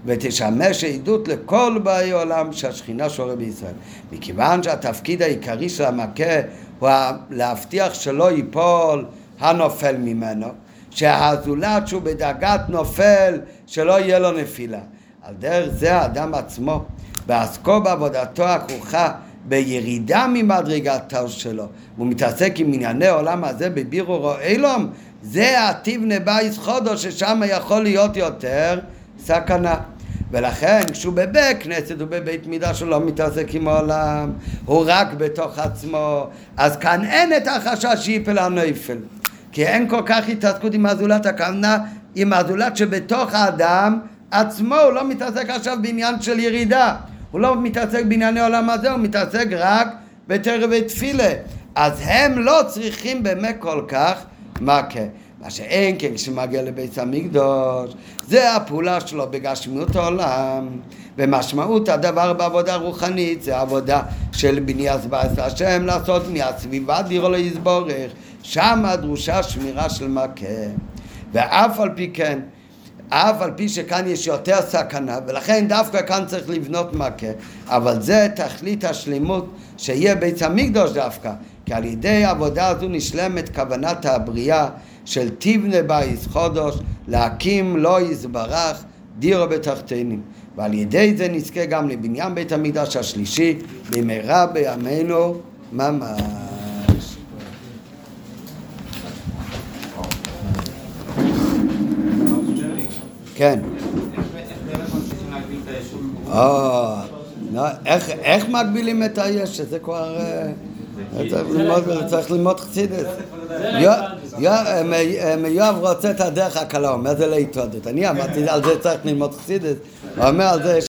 A: ותשמש עדות לכל באי עולם שהשכינה שורה בישראל. מכיוון שהתפקיד העיקרי של המכה הוא להבטיח שלא ייפול הנופל ממנו, שהזולת שהוא בדרגת נופל, שלא יהיה לו נפילה. על דרך זה האדם עצמו, בעסקו בעבודתו הכרוכה בירידה ממדרגתו שלו, והוא מתעסק עם ענייני העולם הזה בבירורו אילום, זה הטיבנה בייס חודו ששם יכול להיות יותר סכנה. ולכן כשהוא בבית כנסת ובבית מידה שלא מתעסק עם העולם, הוא רק בתוך עצמו, אז כאן אין את החשש שיפל הנפל. כי אין כל כך התעסקות עם הזולת הכוונה, עם הזולת שבתוך האדם עצמו, הוא לא מתעסק עכשיו בעניין של ירידה. הוא לא מתעסק בענייני עולם הזה, הוא מתעסק רק בתרא ותפילה. אז הם לא צריכים באמת כל כך מכה. מה שאין כן כשמגיע לבית המקדוש, זה הפעולה שלו בגשמיות העולם. ומשמעות הדבר בעבודה רוחנית זה עבודה של בניית בית השם, לעשות מהסביבה דירו ליסבורך. שם דרושה שמירה של מכה. ואף על פי כן, אף על פי שכאן יש יותר סכנה, ולכן דווקא כאן צריך לבנות מכה, אבל זה תכלית השלימות שיהיה בית המקדוש דווקא, כי על ידי העבודה הזו נשלמת כוונת הבריאה של תבנה בייס חודש, להקים לא יזברך דירו בתחתינים. ועל ידי זה נזכה גם לבניין בית המקדש השלישי במהרה בימינו ממש. כן. אה, איך מגבילים את היש? זה כבר... צריך ללמוד חסידס. יואב רוצה את הדרך הקלה, אומר זה להתוודות. אני אמרתי על זה צריך ללמוד חסידס, הוא אומר על זה